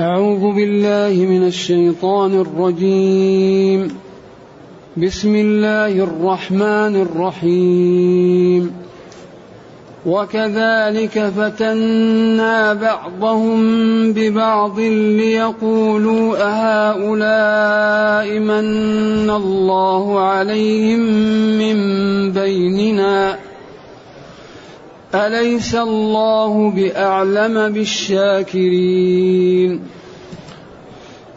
أعوذ بالله من الشيطان الرجيم. بسم الله الرحمن الرحيم. وكذلك فتنا بعضهم ببعض ليقولوا أهؤلاء من الله عليهم من بيننا؟ أليس الله بأعلم بالشاكرين؟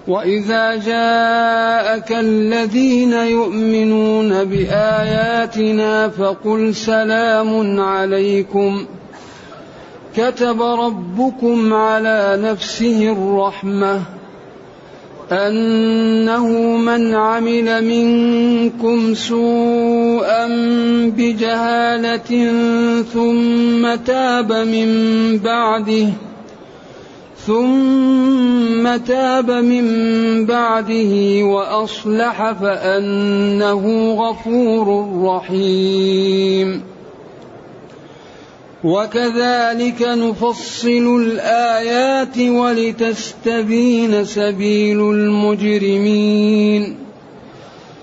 وإذا جاءك الذين يؤمنون بآياتنا فقل سلام عليكم. كتب ربكم على نفسه الرحمة أنه من عمل منكم سوءا بجهالة ثم تاب من بعده ثم تاب من بعده وأصلح فأنه غفور رحيم. وكذلك نفصل الآيات ولتستبين سبيل المجرمين.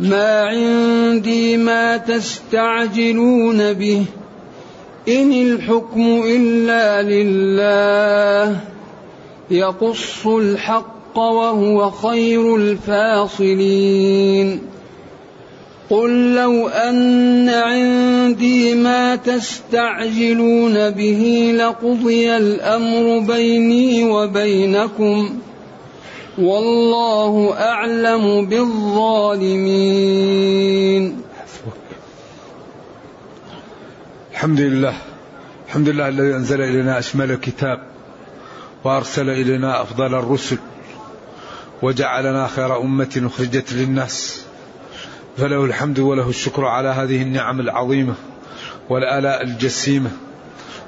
ما عندي ما تستعجلون به إن الحكم إلا لله يقص الحق وهو خير الفاصلين. قل لو أن عندي ما تستعجلون به لقضي الأمر بيني وبينكم. والله أعلم بالظالمين. الحمد لله. الحمد لله الذي أنزل إلينا أشمل الكتاب وأرسل إلينا أفضل الرسل وجعلنا خير أمة أخرجت للناس. فله الحمد وله الشكر على هذه النعم العظيمة والآلاء الجسيمة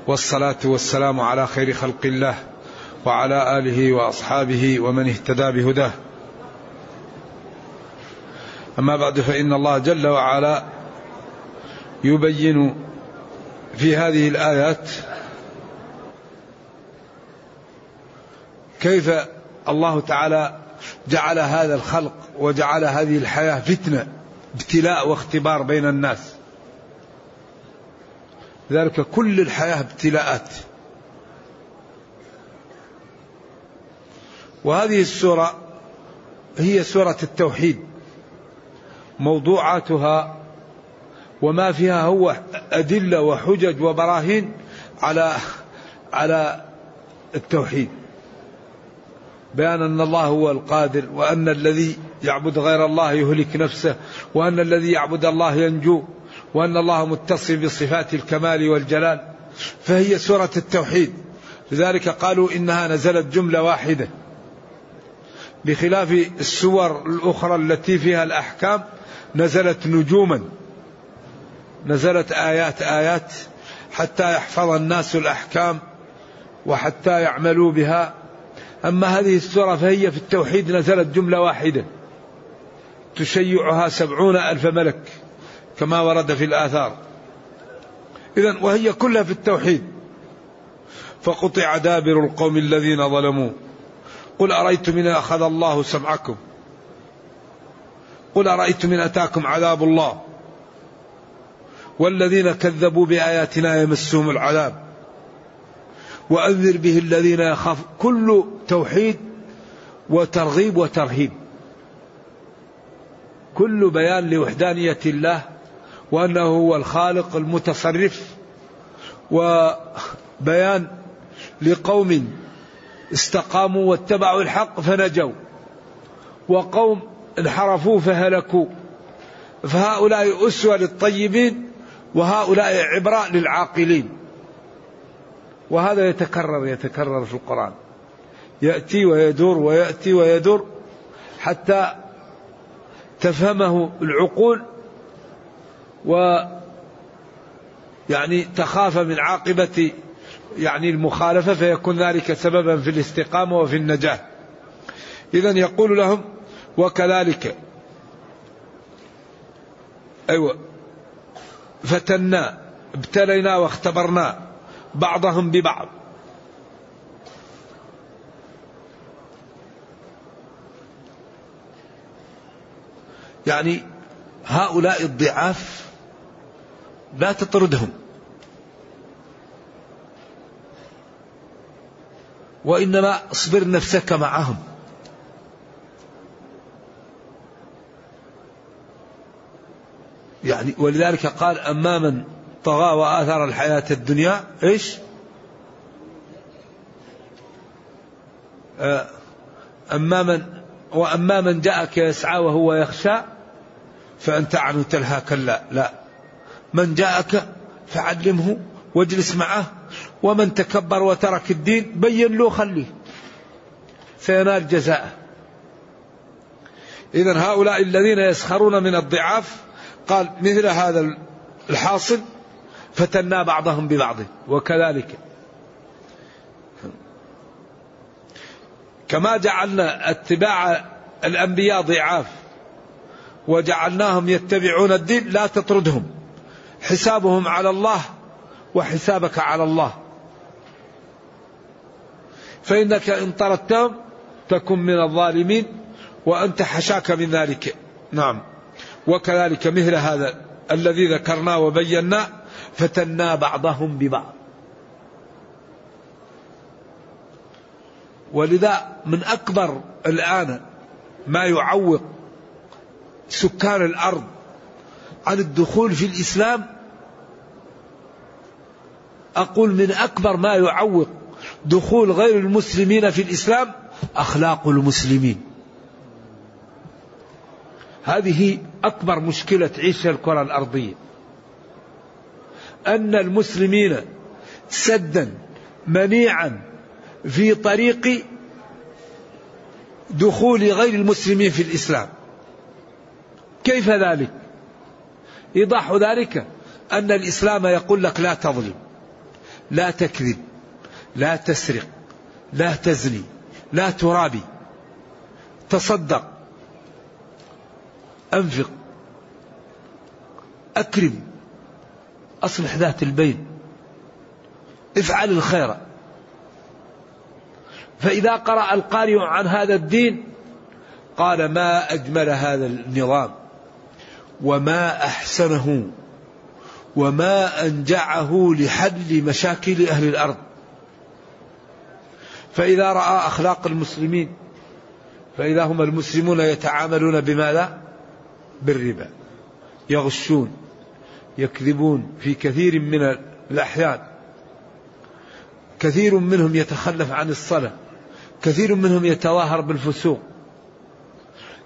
والصلاة والسلام على خير خلق الله. وعلى آله وأصحابه ومن اهتدى بهداه. أما بعد فإن الله جل وعلا يبين في هذه الآيات كيف الله تعالى جعل هذا الخلق وجعل هذه الحياة فتنة ابتلاء واختبار بين الناس. ذلك كل الحياة ابتلاءات. وهذه السورة هي سورة التوحيد موضوعاتها وما فيها هو أدلة وحجج وبراهين على على التوحيد. بيان أن الله هو القادر وأن الذي يعبد غير الله يهلك نفسه وأن الذي يعبد الله ينجو وأن الله متصف بصفات الكمال والجلال فهي سورة التوحيد. لذلك قالوا إنها نزلت جملة واحدة. بخلاف السور الأخرى التي فيها الأحكام نزلت نجوما. نزلت آيات آيات حتى يحفظ الناس الأحكام وحتى يعملوا بها. أما هذه السورة فهي في التوحيد نزلت جملة واحدة. تشيعها سبعون ألف ملك كما ورد في الآثار. إذا وهي كلها في التوحيد. فقطع دابر القوم الذين ظلموا. قل أرأيتم إن أخذ الله سمعكم؟ قل أرأيتم إن أتاكم عذاب الله؟ والذين كذبوا بآياتنا يمسهم العذاب. وأنذر به الذين يخاف كل توحيد وترغيب وترهيب. كل بيان لوحدانية الله وأنه هو الخالق المتصرف. وبيان لقوم استقاموا واتبعوا الحق فنجوا. وقوم انحرفوا فهلكوا. فهؤلاء أسوة للطيبين وهؤلاء عبرة للعاقلين. وهذا يتكرر يتكرر في القرآن. يأتي ويدور ويأتي ويدور حتى تفهمه العقول و يعني تخاف من عاقبة يعني المخالفة فيكون ذلك سببا في الاستقامة وفي النجاة. إذا يقول لهم وكذلك. أيوة. فتنا ابتلينا واختبرنا بعضهم ببعض. يعني هؤلاء الضعاف لا تطردهم. وإنما اصبر نفسك معهم. يعني ولذلك قال أما من طغى وآثر الحياة الدنيا إيش؟ آه، أما من وأما من جاءك يسعى وهو يخشى فأنت عنه تلهى كلا. لا. من جاءك فعلمه واجلس معه ومن تكبر وترك الدين بين له خليه. سينال جزاءه إذا هؤلاء الذين يسخرون من الضعاف قال مثل هذا الحاصل فتنا بعضهم ببعض وكذلك. كما جعلنا اتباع الأنبياء ضعاف وجعلناهم يتبعون الدين لا تطردهم. حسابهم على الله وحسابك على الله. فإنك إن طردتهم تكن من الظالمين وأنت حشاك من ذلك. نعم. وكذلك مثل هذا الذي ذكرناه وبينا فتنا بعضهم ببعض. ولذا من أكبر الآن ما يعوق سكان الأرض عن الدخول في الإسلام أقول من أكبر ما يعوق دخول غير المسلمين في الإسلام أخلاق المسلمين. هذه أكبر مشكلة تعيش الكرة الأرضية. أن المسلمين سدا منيعا في طريق دخول غير المسلمين في الإسلام. كيف ذلك؟ إيضاح ذلك أن الإسلام يقول لك لا تظلم لا تكذب. لا تسرق لا تزني لا ترابي. تصدق أنفق أكرم أصلح ذات البين افعل الخير. فإذا قرأ القارئ عن هذا الدين قال ما أجمل هذا النظام وما أحسنه وما أنجعه لحل مشاكل أهل الأرض. فإذا رأى أخلاق المسلمين فإذا هم المسلمون يتعاملون بماذا؟ بالربا. يغشون يكذبون في كثير من الأحيان. كثير منهم يتخلف عن الصلاة كثير منهم يتظاهر بالفسوق.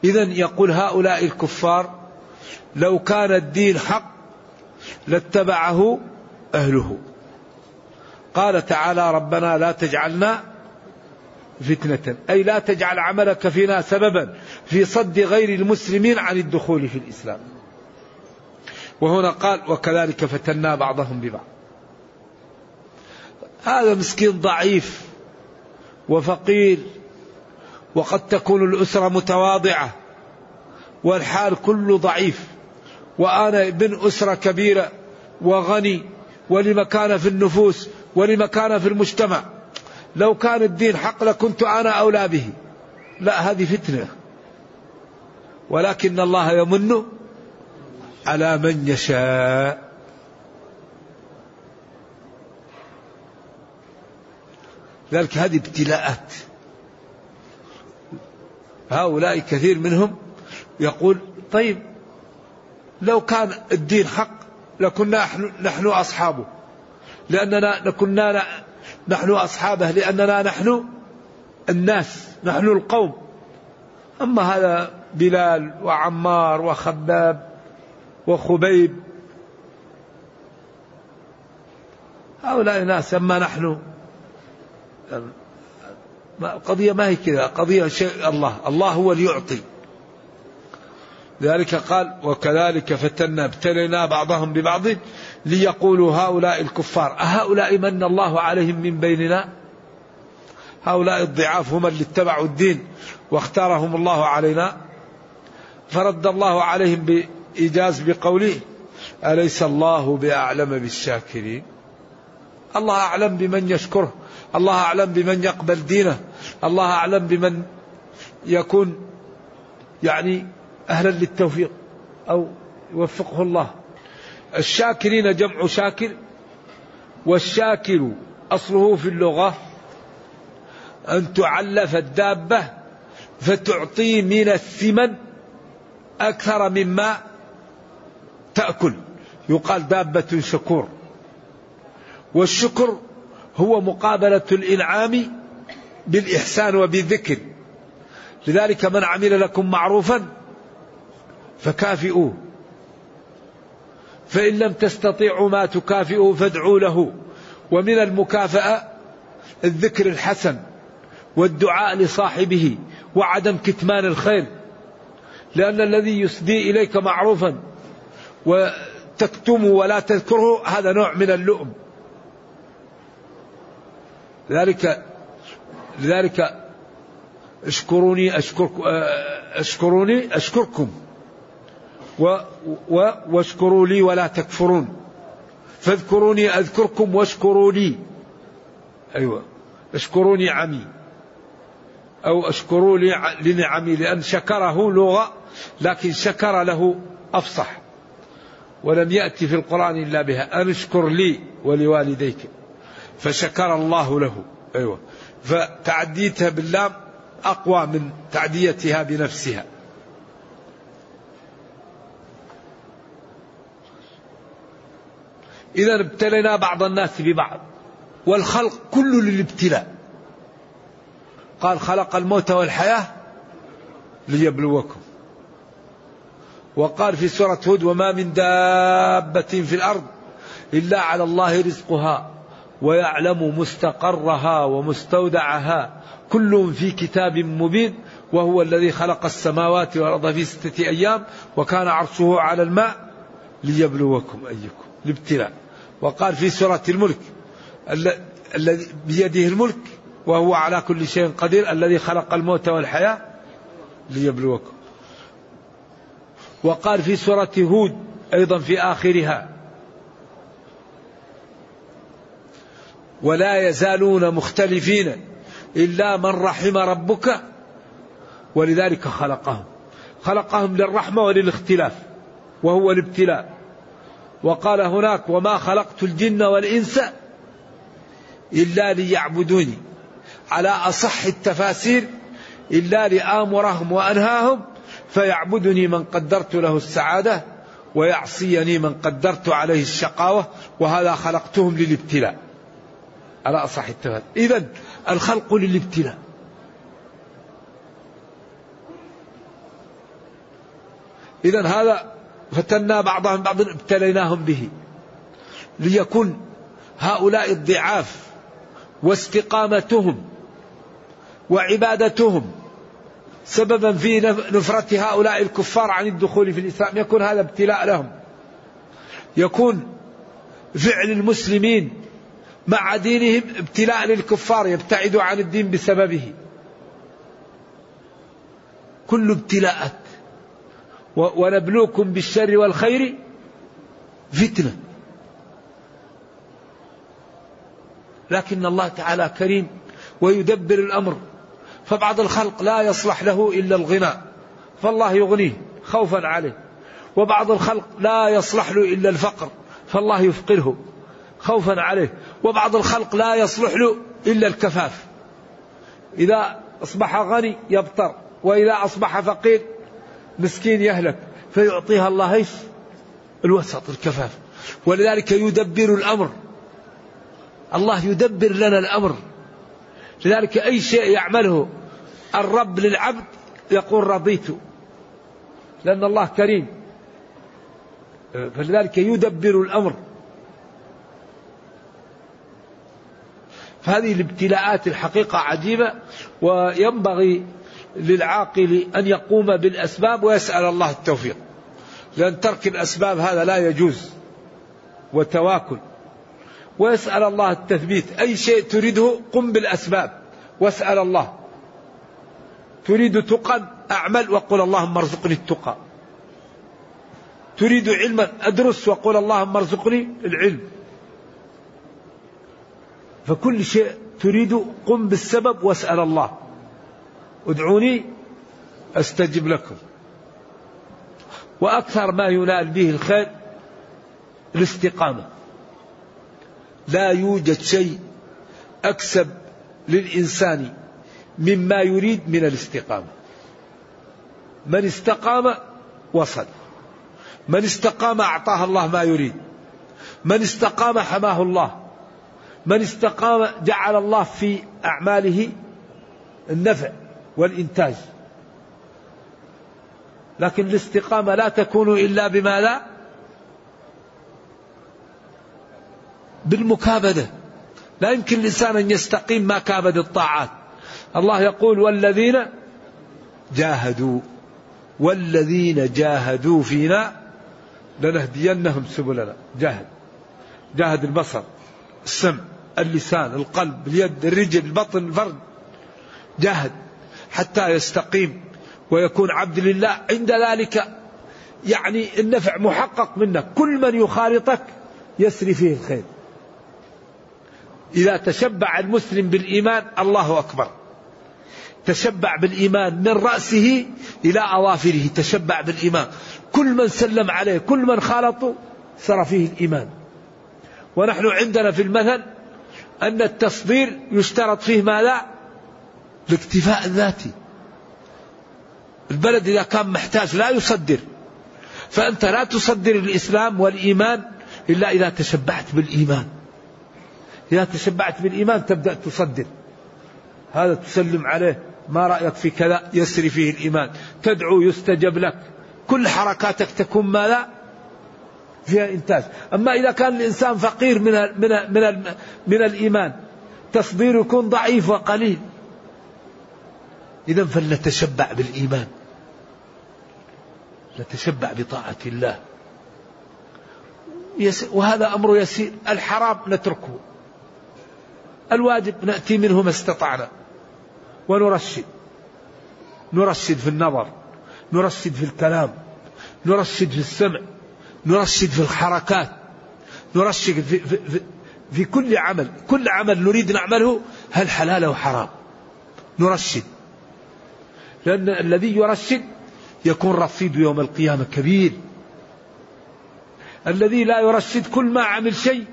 إذا يقول هؤلاء الكفار لو كان الدين حق لاتبعه أهله. قال تعالى ربنا لا تجعلنا فتنة. أي لا تجعل عملك فينا سببا في صد غير المسلمين عن الدخول في الإسلام. وهنا قال وكذلك فتنا بعضهم ببعض. هذا مسكين ضعيف وفقير وقد تكون الأسرة متواضعة والحال كله ضعيف. وأنا ابن أسرة كبيرة وغني ولمكانة في النفوس ولمكانة في المجتمع. لو كان الدين حق لكنت أنا أولى به. لا هذه فتنة. ولكن الله يمن على من يشاء. ذلك هذه ابتلاءات. هؤلاء كثير منهم يقول طيب لو كان الدين حق لكنا نحن أصحابه. لأننا كنا نحن أصحابه لأننا نحن الناس نحن القوم. أما هذا بلال وعمار وخباب وخبيب هؤلاء ناس أما نحن القضية ما هي كذا قضية شيء الله الله هو اللي يعطي. لذلك قال وكذلك فتنا ابتلينا بعضهم ببعض ليقولوا هؤلاء الكفار أهؤلاء من الله عليهم من بيننا؟ هؤلاء الضعاف هم اللي اتبعوا الدين واختارهم الله علينا؟ فرد الله عليهم بإيجاز بقوله أليس الله بأعلم بالشاكرين؟ الله أعلم بمن يشكره الله أعلم بمن يقبل دينه الله أعلم بمن يكون يعني أهلا للتوفيق أو يوفقه الله. الشاكرين جمع شاكر والشاكر أصله في اللغة أن تعلف الدابة فتعطي من الثمن أكثر مما تأكل. يقال دابة شكور. والشكر هو مقابلة الإنعام بالإحسان وبالذكر. لذلك من عمل لكم معروفا فكافئوه. فإن لم تستطيعوا ما تكافئوا فادعوا له. ومن المكافأة الذكر الحسن والدعاء لصاحبه وعدم كتمان الخير. لأن الذي يسدي إليك معروفا وتكتمه ولا تذكره هذا نوع من اللؤم. لذلك لذلك اشكروني أشكركم أشكروني أشكركم. و و واشكروا لي ولا تكفرون. فاذكروني أذكركم واشكروا لي. أيوة. اشكروني عمي. أو اشكروا لي لنعمي لأن شكره لغة لكن شكر له أفصح. ولم يأتي في القرآن إلا بها. أن اشكر لي ولوالديك. فشكر الله له. أيوة. فتعديتها باللام أقوى من تعديتها بنفسها. إذا ابتلينا بعض الناس ببعض والخلق كله للابتلاء. قال خلق الموت والحياة ليبلوكم. وقال في سورة هود وما من دابة في الأرض إلا على الله رزقها ويعلم مستقرها ومستودعها. كل في كتاب مبين وهو الذي خلق السماوات والأرض في ستة أيام وكان عرشه على الماء ليبلوكم أيكم. الابتلاء. وقال في سورة الملك الذي بيده الملك وهو على كل شيء قدير الذي خلق الموت والحياة ليبلوكم. وقال في سورة هود أيضا في آخرها ولا يزالون مختلفين إلا من رحم ربك ولذلك خلقهم. خلقهم للرحمة وللاختلاف وهو الابتلاء. وقال هناك وما خلقت الجن والإنس إلا ليعبدوني. على أصح التفاسير إلا لآمرهم وأنهاهم فيعبدني من قدرت له السعادة ويعصيني من قدرت عليه الشقاوة وهذا خلقتهم للابتلاء. على أصح التفاسير. إذا الخلق للابتلاء. إذا هذا فتنا بعضهم بعضا ابتليناهم به ليكون هؤلاء الضعاف واستقامتهم وعبادتهم سببا في نفرة هؤلاء الكفار عن الدخول في الإسلام. يكون هذا ابتلاء لهم. يكون فعل المسلمين مع دينهم ابتلاء للكفار يبتعدوا عن الدين بسببه. كل ابتلاءات ونبلوكم بالشر والخير فتنة. لكن الله تعالى كريم ويدبر الأمر. فبعض الخلق لا يصلح له إلا الغنى فالله يغنيه خوفا عليه. وبعض الخلق لا يصلح له إلا الفقر فالله يفقره خوفا عليه. وبعض الخلق لا يصلح له إلا الكفاف. إذا أصبح غني يبطر وإذا أصبح فقير مسكين يهلك فيعطيها الله إيش؟ الوسط الكفاف. ولذلك يدبر الأمر. الله يدبر لنا الأمر. لذلك أي شيء يعمله الرب للعبد يقول رضيت لأن الله كريم. فلذلك يدبر الأمر. فهذه الابتلاءات الحقيقة عجيبة وينبغي للعاقل أن يقوم بالأسباب ويسأل الله التوفيق. لأن ترك الأسباب هذا لا يجوز. وتواكل. ويسأل الله التثبيت. أي شيء تريده قم بالأسباب. واسأل الله. تريد تقى أعمل وقل اللهم ارزقني التقى. تريد علما أدرس وقل اللهم ارزقني العلم. فكل شيء تريد قم بالسبب واسأل الله. ادعوني استجب لكم. وأكثر ما ينال به الخير الاستقامة. لا يوجد شيء اكسب للإنسان مما يريد من الاستقامة. من استقام وصل. من استقام أعطاه الله ما يريد. من استقام حماه الله. من استقام جعل الله في أعماله النفع. والإنتاج. لكن الاستقامة لا تكون إلا بما لا بالمكابدة. لا يمكن الإنسان أن يستقيم ما كابد الطاعات. الله يقول والذين جاهدوا والذين جاهدوا فينا لنهدينهم سبلنا. جاهد. جاهد البصر السمع اللسان القلب اليد الرجل البطن الفرد جاهد. حتى يستقيم ويكون عبد لله. عند ذلك يعني النفع محقق منك. كل من يخالطك يسري فيه الخير. إذا تشبع المسلم بالإيمان الله أكبر. تشبع بالإيمان من رأسه إلى أظافره. تشبع بالإيمان. كل من سلم عليه كل من خالطه سر فيه الإيمان. ونحن عندنا في المثل أن التصدير يشترط فيه ما لا الاكتفاء الذاتي البلد إذا كان محتاج لا يصدر. فأنت لا تصدر الإسلام والإيمان إلا إذا تشبعت بالإيمان. إذا تشبعت بالإيمان تبدأ تصدر. هذا تسلم عليه. ما رأيك في كذا؟ يسري فيه الإيمان. تدعو يستجب لك. كل حركاتك تكون ما لا فيها إنتاج. أما إذا كان الإنسان فقير من من من, من الإيمان تصدير يكون ضعيف وقليل. إذا فلنتشبع بالإيمان. نتشبع بطاعة الله. وهذا أمر يسير. الحرام نتركه. الواجب نأتي منه ما استطعنا. ونرشد. نرشد في النظر. نرشد في الكلام. نرشد في السمع. نرشد في الحركات. نرشد في, في, في, في كل عمل. كل عمل نريد نعمله هل حلال أو حرام. نرشد. لأن الذي يرشد يكون رصيد يوم القيامة كبير. الذي لا يرشد كل ما عمل شيء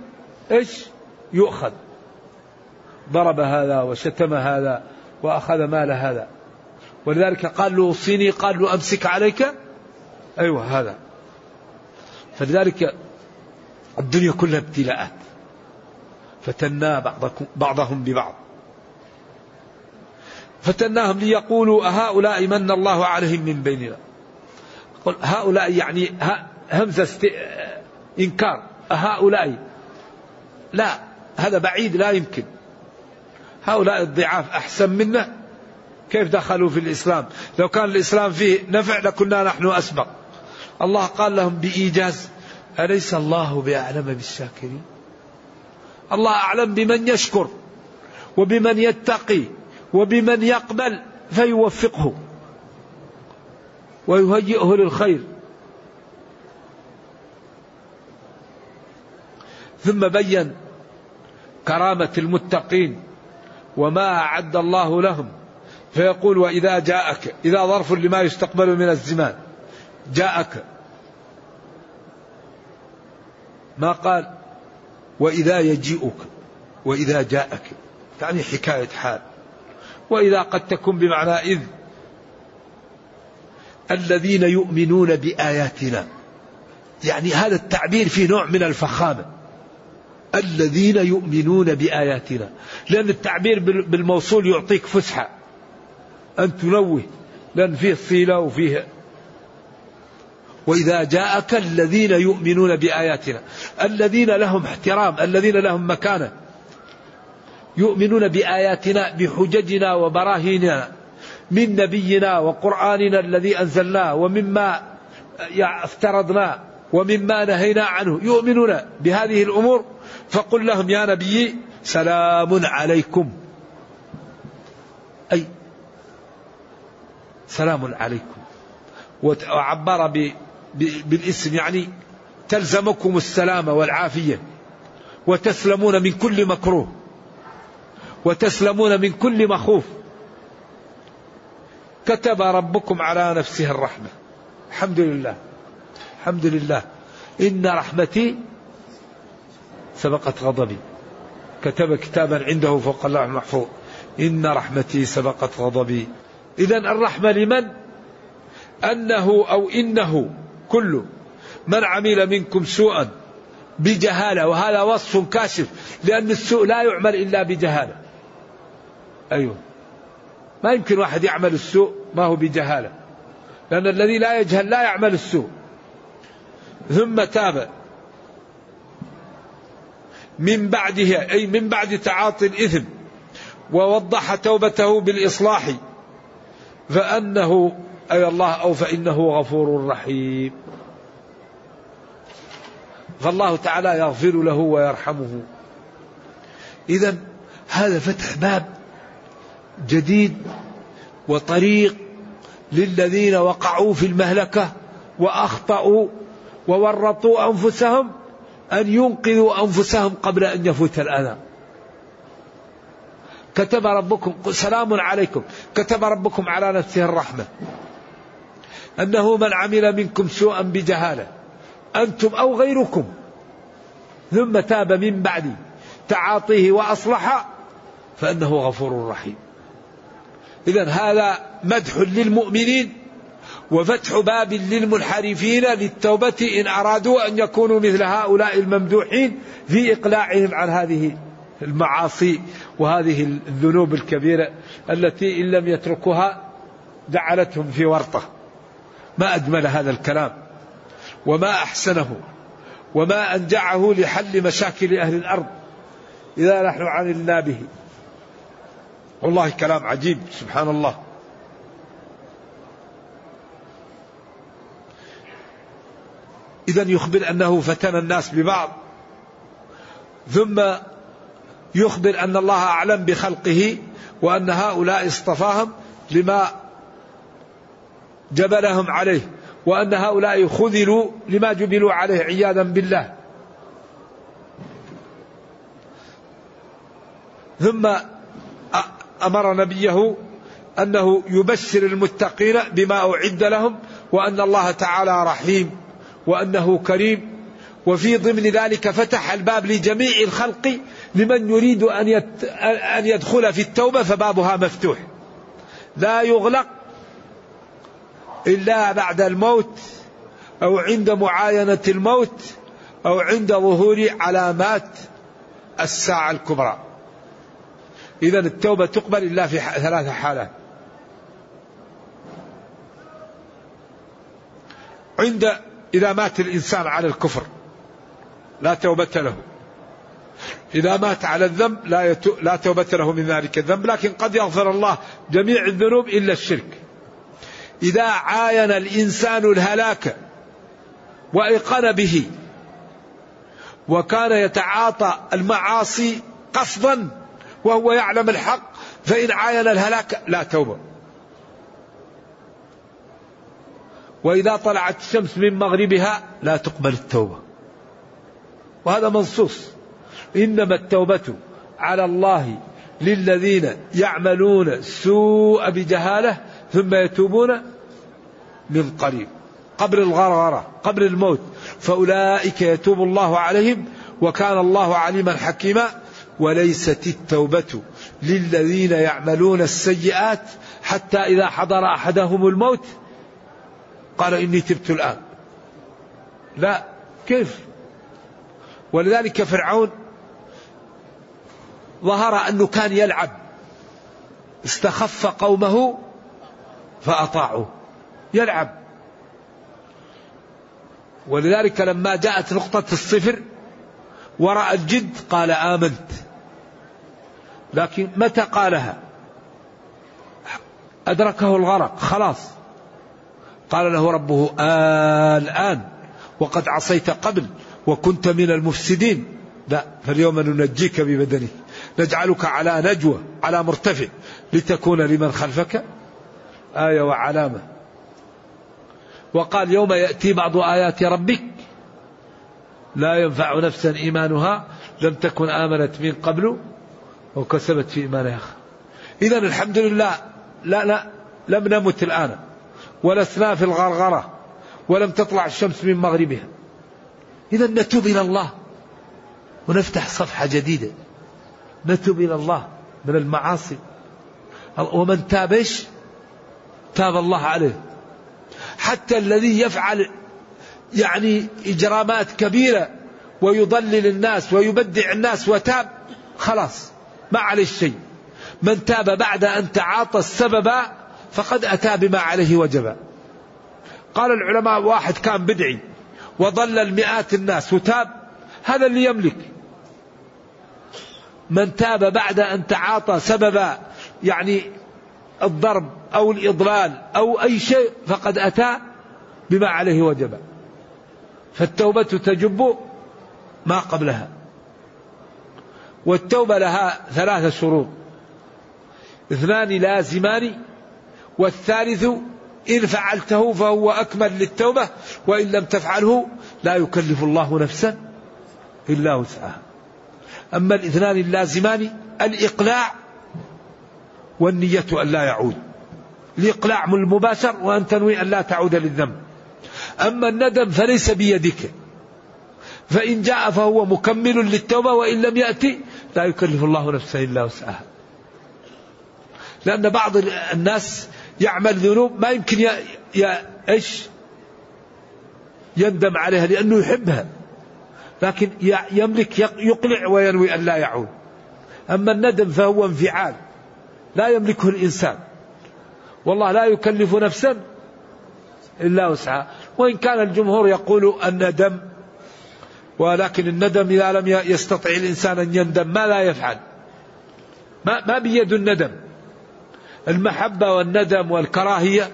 إيش؟ يؤخذ. ضرب هذا وشتم هذا وأخذ مال هذا. ولذلك قال له أوصيني قال له أمسك عليك. أيوه هذا. فلذلك الدنيا كلها ابتلاءات. فتنا بعضكم بعضهم ببعض. فتناهم ليقولوا أهؤلاء من الله عليهم من بيننا. قل هؤلاء يعني همزة است... إنكار. أهؤلاء لا هذا بعيد لا يمكن. هؤلاء الضعاف أحسن منا. كيف دخلوا في الإسلام؟ لو كان الإسلام فيه نفع لكنا نحن أسبق. الله قال لهم بإيجاز أليس الله بأعلم بالشاكرين؟ الله أعلم بمن يشكر وبمن يتقي. وبمن يقبل فيوفقه ويهيئه للخير. ثم بين كرامة المتقين وما أعد الله لهم. فيقول وإذا جاءك إذا ظرف لما يستقبل من الزمان جاءك. ما قال؟ وإذا يجيئك وإذا جاءك. يعني حكاية حال. وإذا قد تكون بمعنى إذ. الذين يؤمنون بآياتنا. يعني هذا التعبير فيه نوع من الفخامة. الذين يؤمنون بآياتنا. لأن التعبير بالموصول يعطيك فسحة. أن تنوه. لأن فيه صيلة وفيه. وإذا جاءك الذين يؤمنون بآياتنا. الذين لهم احترام. الذين لهم مكانة. يؤمنون بآياتنا بحججنا وبراهيننا من نبينا وقرآننا الذي أنزلناه ومما افترضناه ومما نهينا عنه. يؤمنون بهذه الأمور؟ فقل لهم يا نبي سلام عليكم. أي سلام عليكم. وعبر بالاسم يعني تلزمكم السلامة والعافية وتسلمون من كل مكروه. وتسلمون من كل مخوف. كتب ربكم على نفسه الرحمة. الحمد لله. الحمد لله. إن رحمتي سبقت غضبي. كتب كتابا عنده فوق الله المحفوظ. إن رحمتي سبقت غضبي. إذا الرحمة لمن؟ أنه أو إنه كل من عمل منكم سوءا بجهالة وهذا وصف كاشف لأن السوء لا يعمل إلا بجهالة. أيوه. ما يمكن واحد يعمل السوء ما هو بجهالة. لأن الذي لا يجهل لا يعمل السوء. ثم تاب. من بعدها أي من بعد تعاطي الإثم ووضح توبته بالإصلاح. فأنه أي الله أو فإنه غفور رحيم. فالله تعالى يغفر له ويرحمه. إذا هذا فتح باب جديد وطريق للذين وقعوا في المهلكة وأخطأوا وورطوا أنفسهم أن ينقذوا أنفسهم قبل أن يفوت الأذى. كتب ربكم سلام عليكم. كتب ربكم على نفسه الرحمة. أنه من عمل منكم سوءا بجهالة أنتم أو غيركم. ثم تاب من بعد تعاطيه وأصلح فإنه غفور رحيم. إذا هذا مدح للمؤمنين وفتح باب للمنحرفين للتوبة إن أرادوا أن يكونوا مثل هؤلاء الممدوحين في إقلاعهم عن هذه المعاصي وهذه الذنوب الكبيرة التي إن لم يتركوها جعلتهم في ورطة. ما أجمل هذا الكلام وما أحسنه وما أنجعه لحل مشاكل أهل الأرض. إذا نحن عملنا به والله كلام عجيب سبحان الله إذا يخبر أنه فتن الناس ببعض ثم يخبر أن الله أعلم بخلقه وأن هؤلاء اصطفاهم لما جبلهم عليه وأن هؤلاء خذلوا لما جبلوا عليه عياذا بالله. ثم أمر نبيه أنه يبشر المتقين بما أعد لهم وأن الله تعالى رحيم وأنه كريم. وفي ضمن ذلك فتح الباب لجميع الخلق لمن يريد أن أن يدخل في التوبة فبابها مفتوح. لا يغلق إلا بعد الموت أو عند معاينة الموت أو عند ظهور علامات الساعة الكبرى. إذا التوبة تقبل إلا في ثلاث حالات. عند إذا مات الإنسان على الكفر لا توبة له. إذا مات على الذنب لا, يتو... لا توبة له من ذلك الذنب لكن قد يغفر الله جميع الذنوب إلا الشرك. إذا عاين الإنسان الهلاك وأيقن به وكان يتعاطى المعاصي قصدا وهو يعلم الحق فإن عاين الهلاك لا توبة. وإذا طلعت الشمس من مغربها لا تقبل التوبة. وهذا منصوص. إنما التوبة على الله للذين يعملون السوء بجهالة ثم يتوبون من قريب. قبل الغرغرة قبل الموت. فأولئك يتوب الله عليهم وكان الله عليما حكيما. وليست التوبة للذين يعملون السيئات حتى إذا حضر أحدهم الموت قال إني تبت الآن. لا كيف؟ ولذلك فرعون ظهر أنه كان يلعب. استخف قومه فأطاعوه. يلعب. ولذلك لما جاءت نقطة الصفر ورأى الجد قال آمنت. لكن متى قالها؟ أدركه الغرق خلاص. قال له ربه آلآن وقد عصيت قبل وكنت من المفسدين. لا فاليوم ننجيك ببدنك نجعلك على نجوى على مرتفع لتكون لمن خلفك آية وعلامة. وقال يوم يأتي بعض آيات ربك لا ينفع نفسا إيمانها لم تكن آمنت من قبل. وكسبت في إيمانها إذا الحمد لله لا لا لم نمت الآن ولسنا في الغرغرة ولم تطلع الشمس من مغربها. إذا نتوب إلى الله ونفتح صفحة جديدة. نتوب إلى الله من المعاصي. ومن تاب إيش؟ تاب الله عليه. حتى الذي يفعل يعني إجرامات كبيرة ويضلل الناس ويبدع الناس وتاب خلاص. ما عليه شيء. من تاب بعد أن تعاطى السبب فقد أتى بما عليه وجب. قال العلماء واحد كان بدعي وضلل مئات الناس وتاب هذا اللي يملك. من تاب بعد أن تعاطى سبب يعني الضرب أو الإضلال أو أي شيء فقد أتى بما عليه وجب. فالتوبة تجب ما قبلها. والتوبة لها ثلاثة شروط. اثنان لازمان والثالث إن فعلته فهو أكمل للتوبة وإن لم تفعله لا يكلف الله نفسا إلا وسعها. أما الاثنان اللازمان الإقلاع والنية أن لا يعود. الإقلاع المباشر وأن تنوي أن لا تعود للذنب. أما الندم فليس بيدك. فإن جاء فهو مكمل للتوبة وإن لم يأتي لا يكلف الله نفسا إلا وسعها. لأن بعض الناس يعمل ذنوب ما يمكن ي... ي... إيش؟ يندم عليها لأنه يحبها. لكن يملك يقلع وينوي أن لا يعود. أما الندم فهو انفعال. لا يملكه الإنسان. والله لا يكلف نفسا إلا وسعها. وإن كان الجمهور يقول الندم ولكن الندم إذا لم يستطع الإنسان أن يندم ما لا يفعل. ما, ما بيد الندم. المحبة والندم والكراهية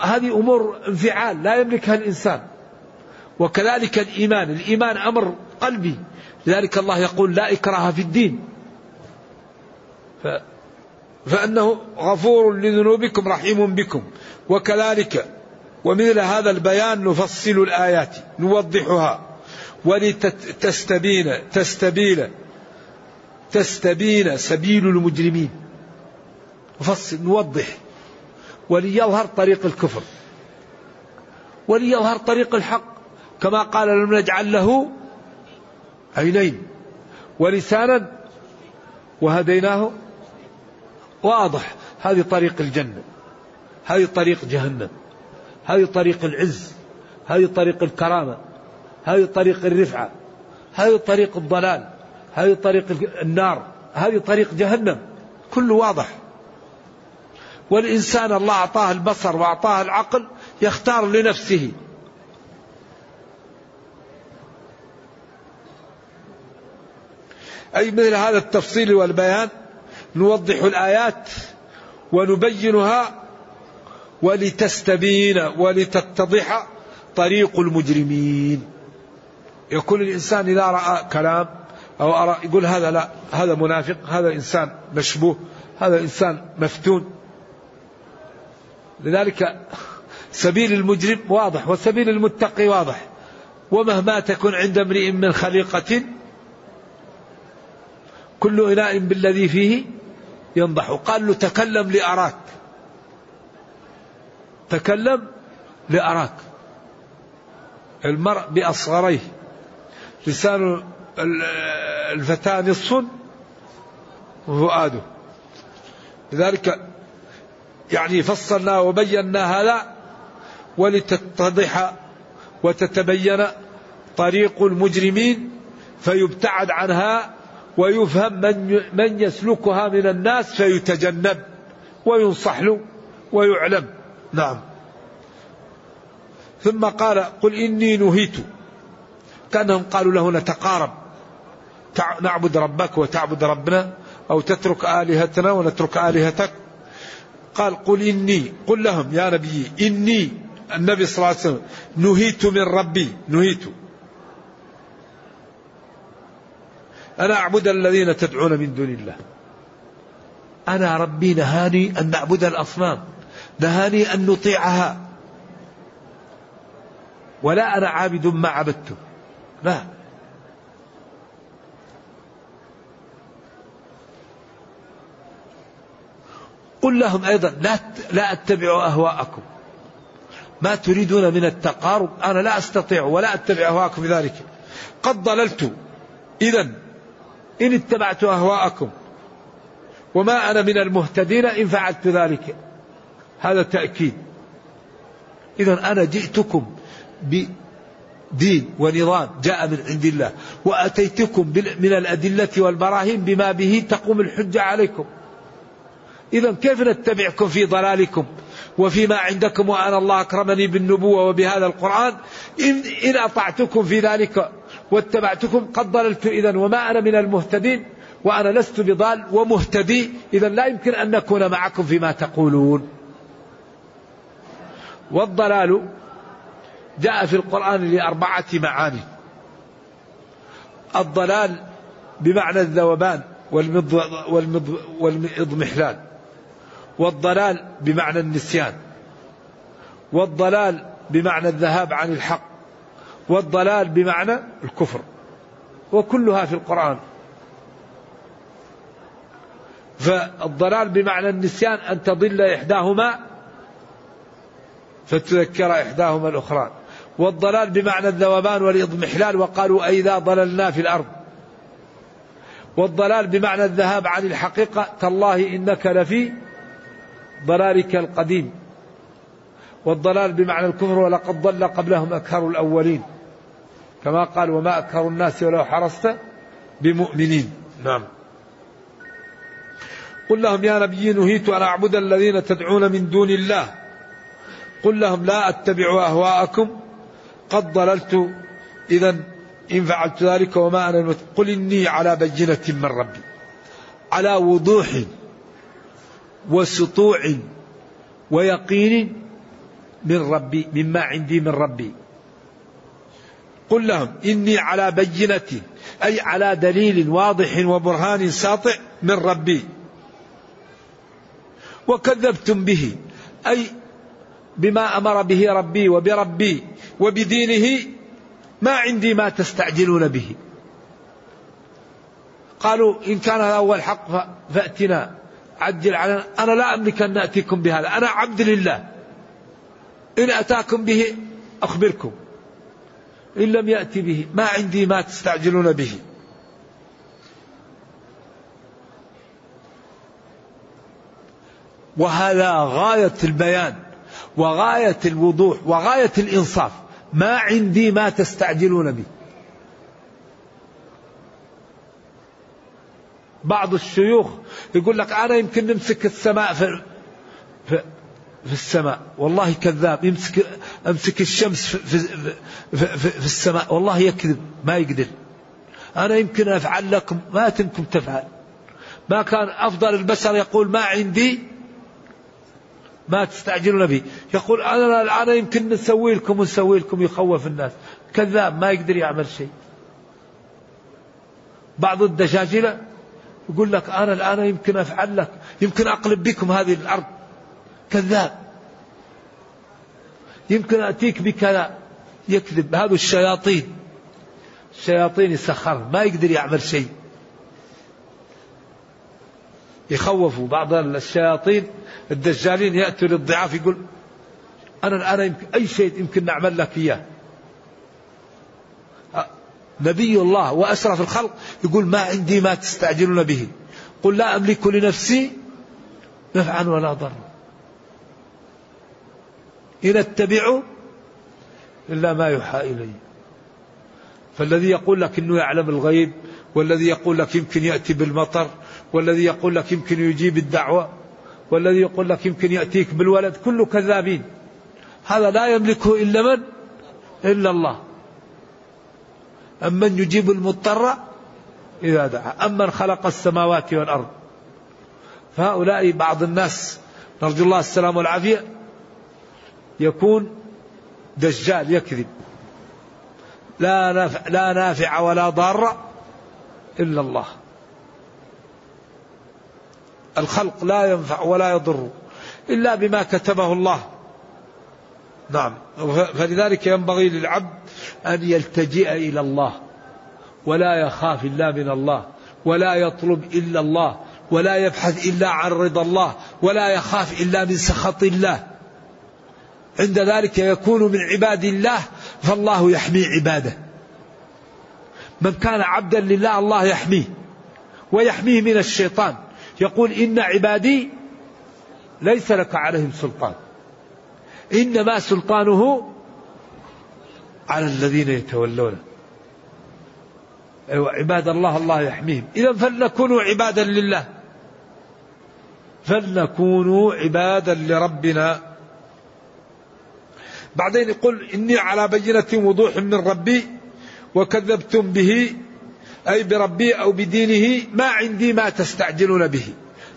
هذه أمور انفعال لا يملكها الإنسان. وكذلك الإيمان الإيمان أمر قلبي. لذلك الله يقول لا إكراه في الدين. ف فأنه غفور لذنوبكم رحيم بكم. وكذلك ومثل هذا البيان نفصل الآيات نوضحها. ولتستبين تستبين تستبين سبيل المجرمين. نفصل نوضح. وليظهر طريق الكفر. وليظهر طريق الحق. كما قال لم نجعل له عينين. ولسانا وهديناه. واضح. هذه طريق الجنة. هذه طريق جهنم. هذه طريق العز. هذه طريق الكرامة. هذه طريق الرفعة هذه طريق الضلال هذه طريق النار هذه طريق جهنم. كله واضح. والإنسان الله أعطاه البصر وأعطاه العقل يختار لنفسه. أي مثل هذا التفصيل والبيان؟ نوضح الآيات ونبينها ولتستبين ولتتضح طريق المجرمين. يقول الإنسان إذا رأى كلام أو أرى يقول هذا لا هذا منافق هذا إنسان مشبوه هذا إنسان مفتون. لذلك سبيل المجرم واضح وسبيل المتقي واضح. ومهما تكن عند امرئ من خليقة كل إناء بالذي فيه ينضح. قال له تكلم لأراك. تكلم لأراك. المرء بأصغريه. لسان الفتاة نصف وفؤاده. لذلك يعني فصلنا وبينا هذا ولتتضح وتتبين طريق المجرمين فيبتعد عنها ويفهم من من يسلكها من الناس فيتجنب وينصح له ويعلم. نعم. ثم قال قل إني نهيت. كأنهم قالوا له نتقارب. نعبد ربك وتعبد ربنا أو تترك آلهتنا ونترك آلهتك. قال قل إني قل لهم يا نبي إني النبي صلى الله عليه وسلم نهيت من ربي نهيت. أنا أعبد الذين تدعون من دون الله. أنا ربي نهاني أن نعبد الأصنام نهاني أن نطيعها. ولا أنا عابد ما عبدتم. لا. قل لهم أيضا لا لا أتبع أهواءكم. ما تريدون من التقارب أنا لا أستطيع ولا أتبع أهواءكم في ذلك. قد ضللت. إذا إن اتبعت أهواءكم. وما أنا من المهتدين إن فعلت ذلك. هذا تأكيد. إذا أنا جئتكم بدين ونظام جاء من عند الله. وأتيتكم من الأدلة والبراهين بما به تقوم الحجة عليكم. إذا كيف نتبعكم في ضلالكم؟ وفيما عندكم وأنا الله أكرمني بالنبوة وبهذا القرآن. إن, إن أطعتكم في ذلك واتبعتكم قد ضللت إذا وما أنا من المهتدين. وأنا لست بضال ومهتدي. إذا لا يمكن أن نكون معكم فيما تقولون. والضلال جاء في القرآن لأربعة معاني. الضلال بمعنى الذوبان والإضمحلال والضلال بمعنى النسيان. والضلال بمعنى الذهاب عن الحق. والضلال بمعنى الكفر. وكلها في القرآن. فالضلال بمعنى النسيان أن تضل إحداهما فتذكر إحداهما الأخرى. والضلال بمعنى الذوبان والإضمحلال وقالوا أئذا ضللنا في الأرض. والضلال بمعنى الذهاب عن الحقيقة تالله إنك لفي ضلالك القديم. والضلال بمعنى الكفر ولقد ضل قبلهم أكثر الأولين. كما قال وما أكثر الناس ولو حرصت بمؤمنين. نعم. قل لهم يا نبي نهيت أن أعبد الذين تدعون من دون الله. قل لهم لا أتبع أهواءكم قد ضللت إذا إن فعلت ذلك وما أنا قل إني على بينة من ربي على وضوح وسطوع ويقين من ربي مما عندي من ربي. قل لهم إني على بينة أي على دليل واضح وبرهان ساطع من ربي. وكذبتم به أي بما أمر به ربي وبربي وبدينه ما عندي ما تستعجلون به. قالوا إن كان هذا هو الحق فأتنا. عجل علينا. أنا لا أملك أن نأتيكم بهذا. أنا عبد لله. إن أتاكم به أخبركم. إن لم يأتي به ما عندي ما تستعجلون به. وهذا غاية البيان. وغاية الوضوح وغاية الإنصاف. ما عندي ما تستعجلون به بعض الشيوخ يقول لك أنا يمكن نمسك السماء في, في, في السماء. والله كذاب. يمسك أمسك الشمس في, في, في, في, في السماء. والله يكذب. ما يقدر. أنا يمكن أفعل لكم ما تمكن تفعل. ما كان أفضل البشر يقول ما عندي ما تستعجلون به. يقول أنا الآن يمكن نسوي لكم ونسوي لكم يخوف الناس. كذاب ما يقدر يعمل شيء. بعض الدجاجلة يقول لك أنا الآن يمكن أفعل لك يمكن أقلب بكم هذه الأرض. كذاب. يمكن أتيك بكذا. يكذب. هذا الشياطين. الشياطين يسخر ما يقدر يعمل شيء. يخوفوا بعض الشياطين الدجالين يأتوا للضعاف يقول أنا الآن يمكن أي شيء يمكن نعمل لك إياه؟ نبي الله وأشرف الخلق يقول ما عندي ما تستعجلون به. قل لا أملك لنفسي نفعا ولا ضرا. إن اتبع إلا ما يوحى إلي. فالذي يقول لك أنه يعلم الغيب والذي يقول لك يمكن يأتي بالمطر والذي يقول لك يمكن يجيب الدعوة والذي يقول لك يمكن يأتيك بالولد كله كذابين. هذا لا يملكه إلا من؟ إلا الله. أمن يجيب المضطر إذا دعا. أمن خلق السماوات والأرض. فهؤلاء بعض الناس نرجو الله السلام والعافية يكون دجال يكذب. لا نافع, لا نافع ولا ضار إلا الله. الخلق لا ينفع ولا يضر إلا بما كتبه الله. نعم. فلذلك ينبغي للعبد أن يلتجئ إلى الله ولا يخاف إلا من الله ولا يطلب إلا الله ولا يبحث إلا عن رضا الله ولا يخاف إلا من سخط الله. عند ذلك يكون من عباد الله فالله يحمي عباده. من كان عبدا لله الله يحميه ويحميه من الشيطان. يقول إن عبادي ليس لك عليهم سلطان. إنما سلطانه على الذين يتولونه أيوة عباد الله الله يحميهم. إذا فلنكونوا عبادا لله. فلنكونوا عبادا لربنا. بعدين يقول إني على بينة وضوح من ربي وكذبتم به. أي بربي أو بدينه ما عندي ما تستعجلون به.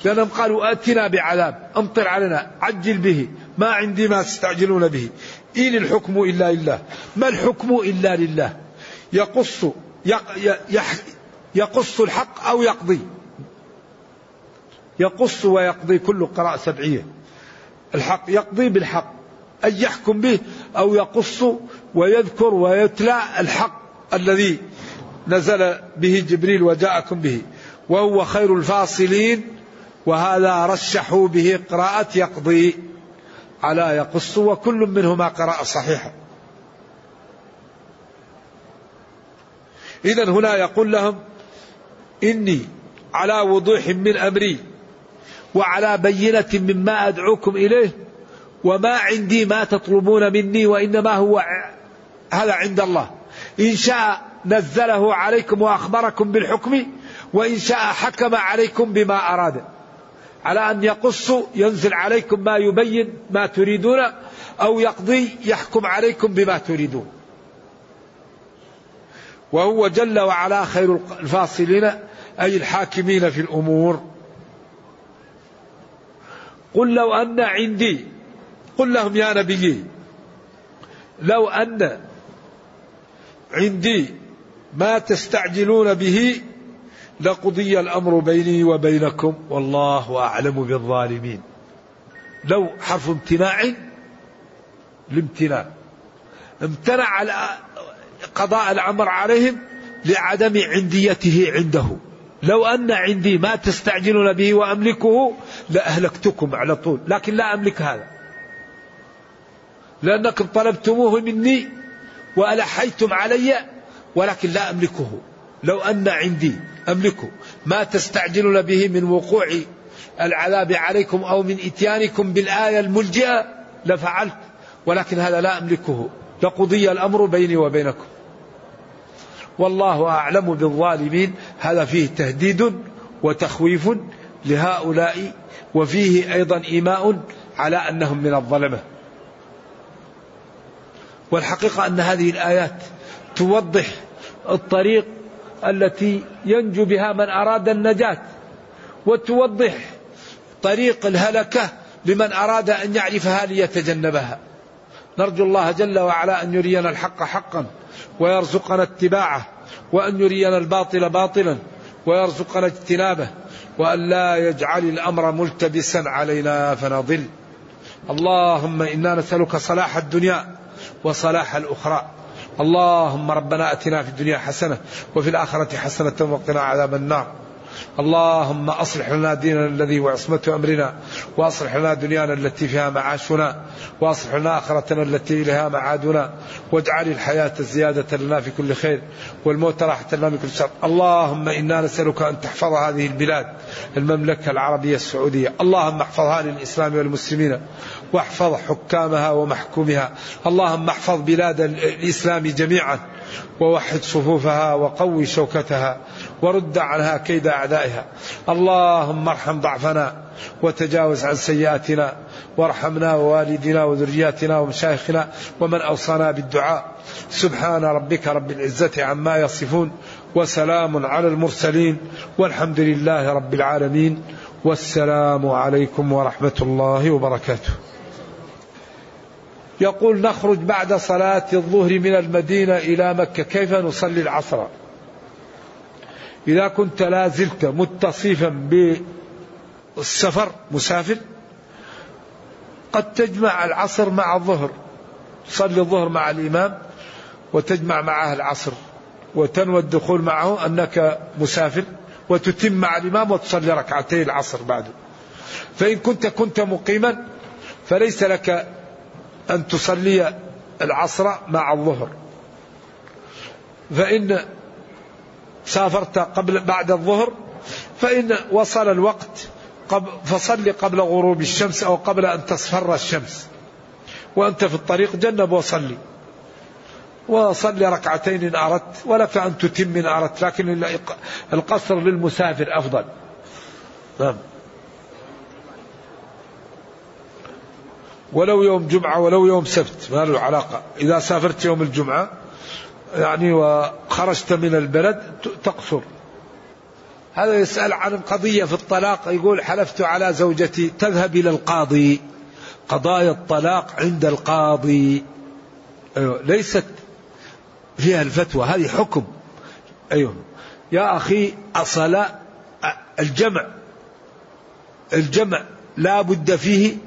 لأنهم قالوا آتنا بعذاب أمطر علينا عجل به. ما عندي ما تستعجلون به. إن الحكم إلا لله. ما الحكم إلا لله؟ يقص يقص الحق أو يقضي. يقص ويقضي كل قراءة سبعية. الحق يقضي بالحق. أن يحكم به أو يقص ويذكر ويتلى الحق الذي نزل به جبريل وجاءكم به وهو خير الفاصلين وهذا رشحوا به قراءة يقضي على يقص وكل منهما قراءة صحيحة. إذا هنا يقول لهم إني على وضوح من أمري وعلى بينة مما أدعوكم إليه وما عندي ما تطلبون مني وإنما هو هذا عند الله. إن شاء نزله عليكم وأخبركم بالحكم وإن شاء حكم عليكم بما أراد. على أن يقص ينزل عليكم ما يبين ما تريدون أو يقضي يحكم عليكم بما تريدون. وهو جل وعلا خير الفاصلين أي الحاكمين في الأمور. قل لو أن عندي قل لهم يا نبي لو أن عندي ما تستعجلون به لقضي الأمر بيني وبينكم والله أعلم بالظالمين. لو حرف امتناع لامتناع. امتنع قضاء الأمر عليهم لعدم عنديته عنده. لو أن عندي ما تستعجلون به وأملكه لأهلكتكم على طول. لكن لا أملك هذا. لأنكم طلبتموه مني وألحيتم علي ولكن لا أملكه. لو أن عندي أملكه. ما تستعجلون به من وقوع العذاب عليكم أو من إتيانكم بالآية الملجئة؟ لفعلت. ولكن هذا لا أملكه. لقضي الأمر بيني وبينكم. والله أعلم بالظالمين. هذا فيه تهديد وتخويف لهؤلاء وفيه أيضا إيماء على أنهم من الظلمة. والحقيقة أن هذه الآيات توضح الطريق التي ينجو بها من أراد النجاة وتوضح طريق الهلكة لمن أراد أن يعرفها ليتجنبها. نرجو الله جل وعلا أن يرينا الحق حقا ويرزقنا اتباعه وأن يرينا الباطل باطلا ويرزقنا اجتنابه وأن لا يجعل الأمر ملتبسا علينا فنضل. اللهم إنا نسألك صلاح الدنيا وصلاح الأخرى. اللهم ربنا آتنا في الدنيا حسنة وفي الآخرة حسنة وقنا عذاب النار. اللهم أصلح لنا ديننا الذي هو عصمة أمرنا وأصلح لنا دنيانا التي فيها معاشنا وأصلح لنا آخرتنا التي إليها معادنا واجعل الحياة زيادة لنا في كل خير والموت راحة لنا من كل شر. اللهم إنا نسألك أن تحفظ هذه البلاد المملكة العربية السعودية. اللهم احفظها للإسلام والمسلمين. واحفظ حكامها ومحكومها. اللهم احفظ بلاد الإسلام جميعا ووحد صفوفها وقوي شوكتها ورد عنها كيد أعدائها. اللهم ارحم ضعفنا وتجاوز عن سيئاتنا وارحمنا ووالدنا وذرياتنا ومشايخنا ومن أوصانا بالدعاء. سبحان ربك رب العزة عما يصفون وسلام على المرسلين والحمد لله رب العالمين. والسلام عليكم ورحمة الله وبركاته. يقول نخرج بعد صلاة الظهر من المدينة إلى مكة كيف نصلي العصر؟ إذا كنت لا زلت متصفا بالسفر مسافر قد تجمع العصر مع الظهر. تصلي الظهر مع الإمام وتجمع معه العصر وتنوى الدخول معه أنك مسافر وتتم مع الإمام وتصلي ركعتي العصر بعده فإن كنت كنت مقيما فليس لك أن تصلي العصر مع الظهر. فإن سافرت قبل بعد الظهر فإن وصل الوقت فصل قبل غروب الشمس أو قبل أن تصفر الشمس. وأنت في الطريق جنب وصلي. وصلي ركعتين إن أردت ولك أن تتم إن أردت لكن القصر للمسافر أفضل. نعم. ولو يوم جمعة ولو يوم سبت ما له علاقة. إذا سافرت يوم الجمعة يعني وخرجت من البلد تقصر. هذا يسأل عن قضية في الطلاق يقول حلفت على زوجتي تذهب إلى القاضي. قضايا الطلاق عند القاضي. أيوة ليست فيها الفتوى هذه حكم. أيوه. يا أخي أصل الجمع الجمع لا بد فيه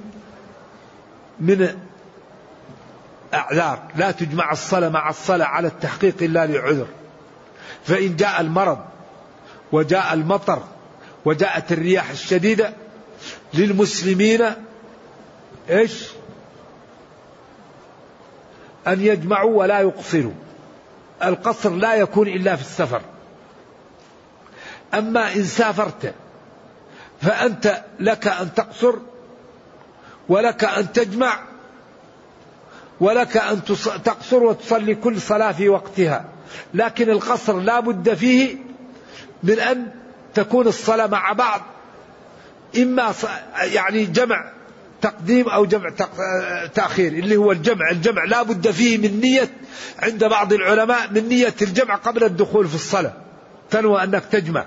من أعذار. لا تجمع الصلاة مع الصلاة على التحقيق إلا لعذر. فإن جاء المرض وجاء المطر وجاءت الرياح الشديدة للمسلمين إيش؟ أن يجمعوا ولا يقصروا. القصر لا يكون إلا في السفر. أما إن سافرت فأنت لك أن تقصر ولك أن تجمع ولك أن تقصر وتصلي كل صلاة في وقتها. لكن القصر لا بد فيه من أن تكون الصلاة مع بعض. إما يعني جمع تقديم أو جمع تأخير اللي هو الجمع الجمع لا بد فيه من نية عند بعض العلماء من نية الجمع قبل الدخول في الصلاة. تنوى أنك تجمع.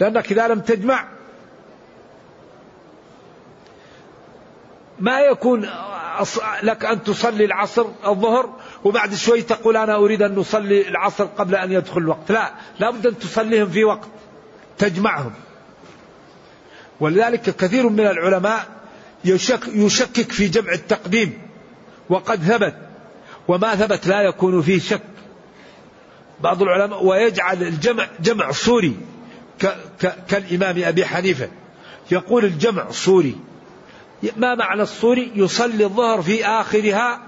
لأنك إذا لم تجمع ما يكون لك أن تصلي العصر الظهر وبعد شوي تقول أنا أريد أن نصلي العصر قبل أن يدخل الوقت. لا لا بد أن تصليهم في وقت تجمعهم. ولذلك كثير من العلماء يشك يشكك في جمع التقديم وقد ثبت وما ثبت لا يكون فيه شك. بعض العلماء ويجعل الجمع جمع صوري كالإمام أبي حنيفة. يقول الجمع صوري ما معنى الصوري يصلي الظهر في آخرها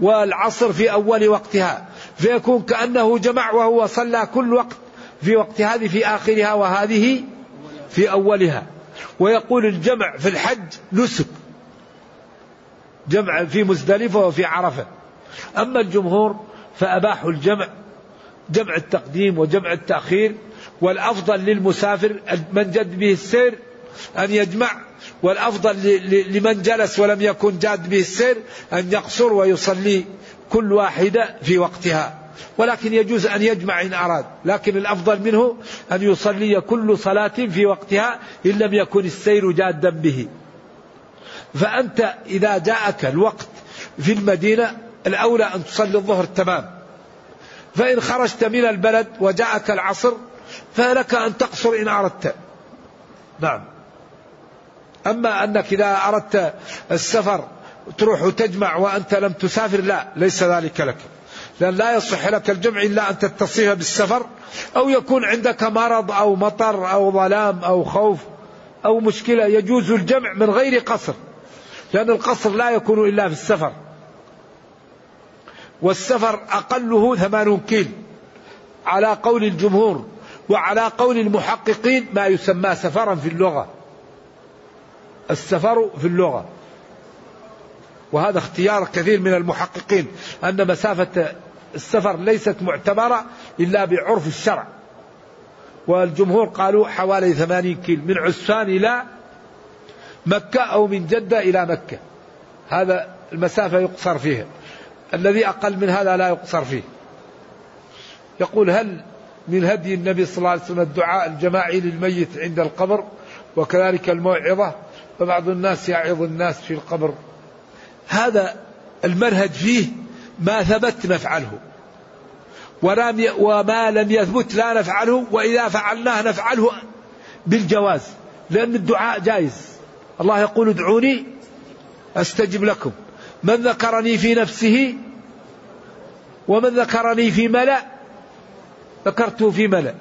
والعصر في أول وقتها. فيكون كأنه جمع وهو صلى كل وقت في وقت هذه في آخرها وهذه في أولها. ويقول الجمع في الحج نسك. جمع في مزدلفة وفي عرفة. أما الجمهور فأباحوا الجمع جمع التقديم وجمع التأخير والأفضل للمسافر من جد به السير أن يجمع والأفضل لمن جلس ولم يكن جاد به السير أن يقصر ويصلي كل واحدة في وقتها. ولكن يجوز أن يجمع إن أراد. لكن الأفضل منه أن يصلي كل صلاة في وقتها إن لم يكن السير جادا به. فأنت إذا جاءك الوقت في المدينة الأولى أن تصلي الظهر تمام. فإن خرجت من البلد وجاءك العصر فلك أن تقصر إن أردت. نعم. أما أنك إذا أردت السفر تروح وتجمع وأنت لم تسافر لا ليس ذلك لك. لأن لا يصح لك الجمع إلا أن تتصف بالسفر أو يكون عندك مرض أو مطر أو ظلام أو خوف أو مشكلة يجوز الجمع من غير قصر لأن القصر لا يكون إلا في السفر. والسفر أقله ثمانون كيل على قول الجمهور وعلى قول المحققين ما يسمى سفرا في اللغة. السفر في اللغة. وهذا اختيار كثير من المحققين أن مسافة السفر ليست معتبرة إلا بعرف الشرع. والجمهور قالوا حوالي ثمانين كيل من عسفان إلى مكة أو من جدة إلى مكة. هذا المسافة يقصر فيها. الذي أقل من هذا لا يقصر فيه. يقول هل من هدي النبي صلى الله عليه وسلم الدعاء الجماعي للميت عند القبر وكذلك الموعظة؟ فبعض الناس يعظ الناس في القبر. هذا المنهج فيه ما ثبت نفعله. وما لم يثبت لا نفعله وإذا فعلناه نفعله بالجواز لأن الدعاء جائز. الله يقول ادعوني أستجب لكم. من ذكرني في نفسه ومن ذكرني في ملأ ذكرته في ملأ.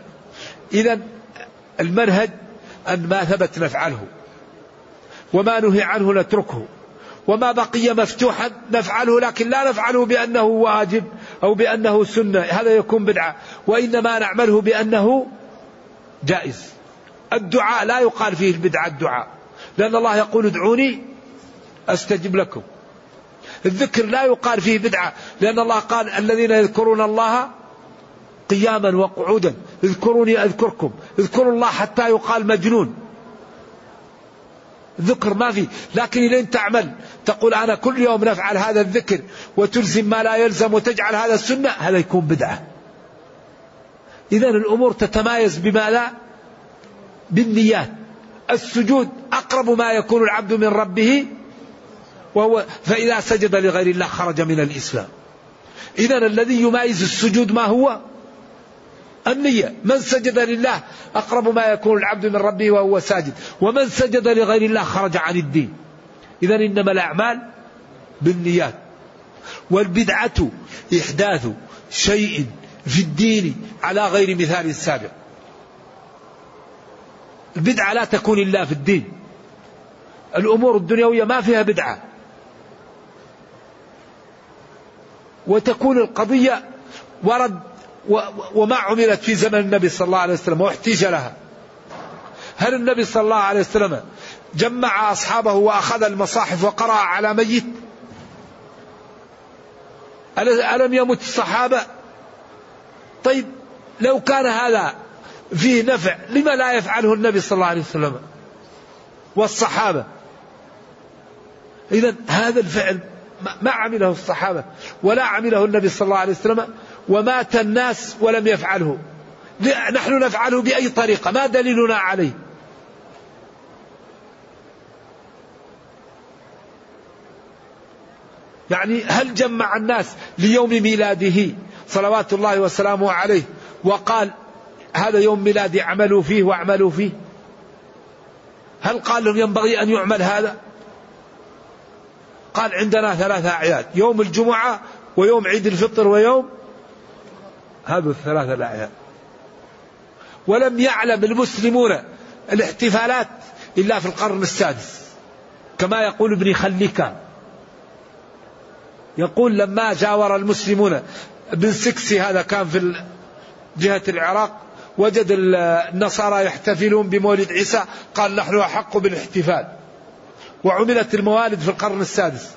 إذا المنهج أن ما ثبت نفعله. وما نهي عنه نتركه. وما بقي مفتوحا نفعله لكن لا نفعله بأنه واجب أو بأنه سنة. هذا يكون بدعة. وإنما نعمله بأنه جائز. الدعاء لا يقال فيه البدعة الدعاء. لأن الله يقول ادعوني أستجب لكم. الذكر لا يقال فيه بدعة. لأن الله قال الذين يذكرون الله قياما وقعودا. اذكروني أذكركم. اذكروا الله حتى يقال مجنون. ذكر ما في لكن إذا تعمل. تقول أنا كل يوم نفعل هذا الذكر وتلزم ما لا يلزم وتجعل هذا السنة هذا يكون بدعة. إذا الأمور تتمايز بما لا بالنيات. السجود أقرب ما يكون العبد من ربه وهو فإذا سجد لغير الله خرج من الإسلام. إذا الذي يمايز السجود ما هو؟ النية. من سجد لله أقرب ما يكون العبد من ربه وهو ساجد. ومن سجد لغير الله خرج عن الدين. إذا إنما الأعمال بالنيات. والبدعة إحداث شيء في الدين على غير مثال السابق البدعة لا تكون إلا في الدين. الأمور الدنيوية ما فيها بدعة. وتكون القضية ورد وما عملت في زمن النبي صلى الله عليه وسلم واحتيج لها. هل النبي صلى الله عليه وسلم جمع أصحابه وأخذ المصاحف وقرأ على ميت؟ ألم يمت الصحابة؟ طيب لو كان هذا فيه نفع لما لا يفعله النبي صلى الله عليه وسلم والصحابة؟ إذا هذا الفعل ما عمله الصحابة ولا عمله النبي صلى الله عليه وسلم ومات الناس ولم يفعله. نحن نفعله بأي طريقة ما دليلنا عليه. يعني هل جمع الناس ليوم ميلاده صلوات الله وسلامه عليه وقال هذا يوم ميلادي اعملوا فيه واعملوا فيه؟ هل قال لهم ينبغي أن يعمل هذا؟ قال عندنا ثلاثة أعياد يوم الجمعة ويوم عيد الفطر ويوم هذه الثلاثة الأعياد ولم يعلم المسلمون الاحتفالات إلا في القرن السادس كما يقول ابن خليكان يقول لما جاور المسلمون ابن سكسي هذا كان في جهة العراق وجد النصارى يحتفلون بمولد عيسى قال نحن أحق بالاحتفال. وعملت الموالد في القرن السادس.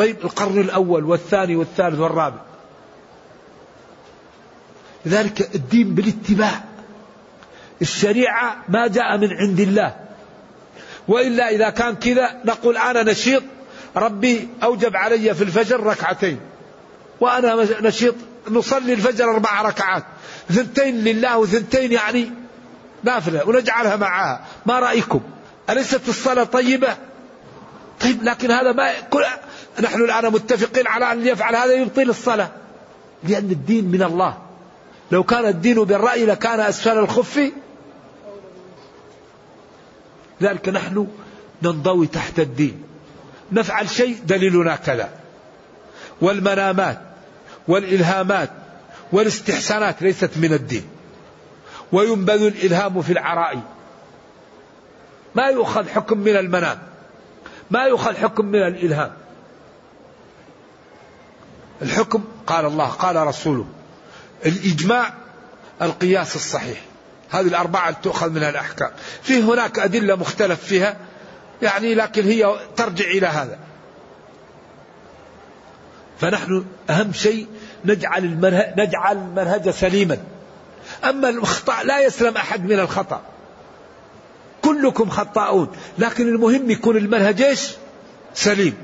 طيب القرن الأول والثاني والثالث والرابع. لذلك الدين بالاتباع. الشريعة ما جاء من عند الله. وإلا إذا كان كذا نقول أنا نشيط ربي أوجب علي في الفجر ركعتين. وأنا نشيط نصلي الفجر أربع ركعات. ثنتين لله وثنتين يعني نافلة ونجعلها معها. ما رأيكم؟ أليست الصلاة طيبة؟ طيب لكن هذا ما كل نحن الآن متفقين على أن يفعل هذا يبطل الصلاة. لأن الدين من الله. لو كان الدين بالرأي لكان أسفل الخف. ذلك نحن ننضوي تحت الدين. نفعل شيء دليلنا كذا. والمنامات والإلهامات والاستحسانات ليست من الدين. وينبذ الإلهام في العرائي ما يؤخذ حكم من المنام. ما يؤخذ حكم من الإلهام. الحكم قال الله قال رسوله. الإجماع القياس الصحيح. هذه الأربعة تؤخذ منها الأحكام. في هناك أدلة مختلف فيها يعني لكن هي ترجع إلى هذا. فنحن أهم شيء نجعل المنهج, نجعل المنهج سليما. أما الخطأ لا يسلم أحد من الخطأ. كلكم خطاؤون. لكن المهم يكون المنهج إيش؟ سليم.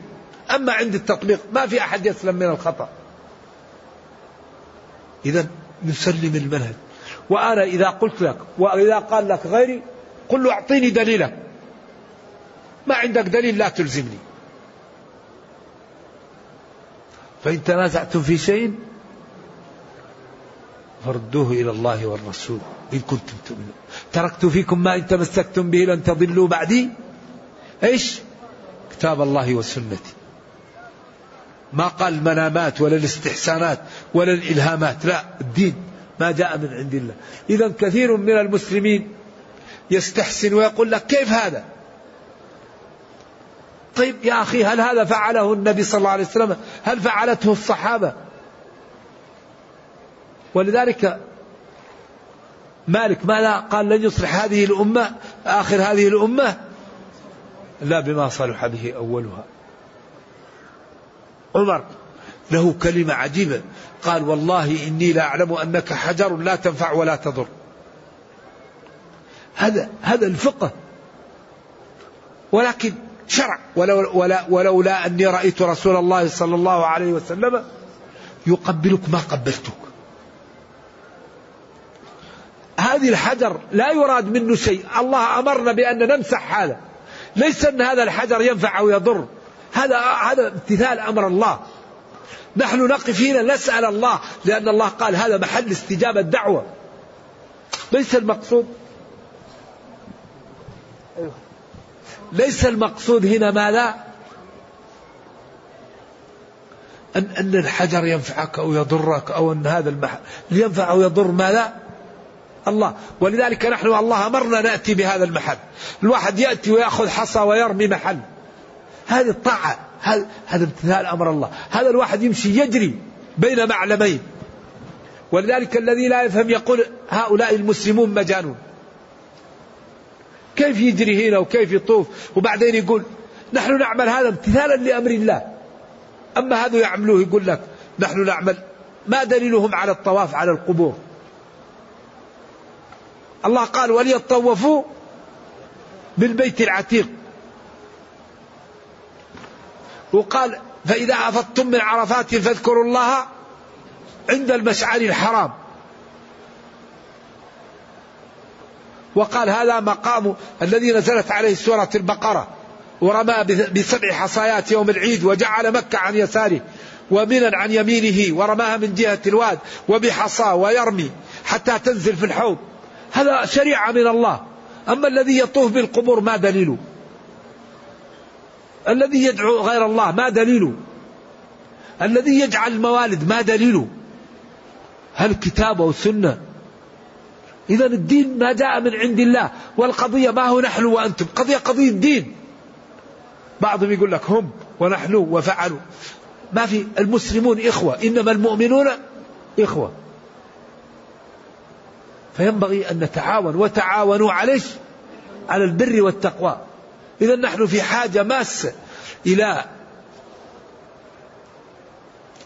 أما عند التطبيق ما في أحد يسلم من الخطأ. إذا نسلم المنهج. وأنا إذا قلت لك وإذا قال لك غيري قل له أعطيني دليلك ما عندك دليل لا تلزمني. فإن تنازعتم في شيء فردوه إلى الله والرسول. إن كنتم تؤمنون. تركت فيكم ما إن تمسكتم به لن تضلوا بعدي. إيش؟ كتاب الله وسنتي. ما قال المنامات ولا الاستحسانات ولا الإلهامات. لا الدين ما جاء من عند الله. إذا كثير من المسلمين يستحسن ويقول لك كيف هذا؟ طيب يا أخي هل هذا فعله النبي صلى الله عليه وسلم؟ هل فعلته الصحابة؟ ولذلك مالك ماذا قال لن يصلح هذه الأمة آخر هذه الأمة. لا بما صلح به أولها. عمر له كلمة عجيبة. قال والله إني لا أعلم أنك حجر لا تنفع ولا تضر. هذا هذا الفقه. ولكن شرع. ولو ولا ولولا أني رأيت رسول الله صلى الله عليه وسلم يقبلك ما قبلتك. هذه الحجر لا يراد منه شيء. الله أمرنا بأن نمسح هذا. ليس أن هذا الحجر ينفع أو يضر. هذا هذا امتثال أمر الله. نحن نقف هنا نسأل الله لأن الله قال هذا محل استجابة دعوة ليس المقصود ليس المقصود هنا ماذا؟ أن, أن الحجر ينفعك أو يضرك أو أن هذا المحل ينفع أو يضر ماذا؟ الله. ولذلك نحن الله أمرنا نأتي بهذا المحل. الواحد يأتي ويأخذ حصى ويرمي محل. هذه الطاعة. هذا هذا امتثال أمر الله. هذا الواحد يمشي يجري بين معلمين. ولذلك الذي لا يفهم يقول هؤلاء المسلمون مجانون. كيف يجري هنا وكيف يطوف؟ وبعدين يقول نحن نعمل هذا امتثالا لأمر الله. أما هذا يعملوه يقول لك نحن نعمل ما دليلهم على الطواف على القبور؟ الله قال وليطوفوا بالبيت العتيق. وقال فإذا أفضتم من عرفات فاذكروا الله عند المشعر الحرام. وقال هذا مقام الذي نزلت عليه سورة البقرة. ورمى بسبع حصايات يوم العيد وجعل مكة عن يساره ومنا عن يمينه ورماها من جهة الواد وبحصاه ويرمي حتى تنزل في الحوض. هذا شريعة من الله. أما الذي يطوف بالقبور ما دليله الذي يدعو غير الله ما دليله الذي يجعل الموالد ما دليله هل كتاب أو سنة؟ إذا الدين ما جاء من عند الله والقضية ما هو نحن وأنتم. قضية قضية دين. بعضهم يقول لك هم ونحن وفعلوا. ما في المسلمون إخوة إنما المؤمنون إخوة. فينبغي أن نتعاون وتعاونوا عليه على البر والتقوى. إذا نحن في حاجة ماسة إلى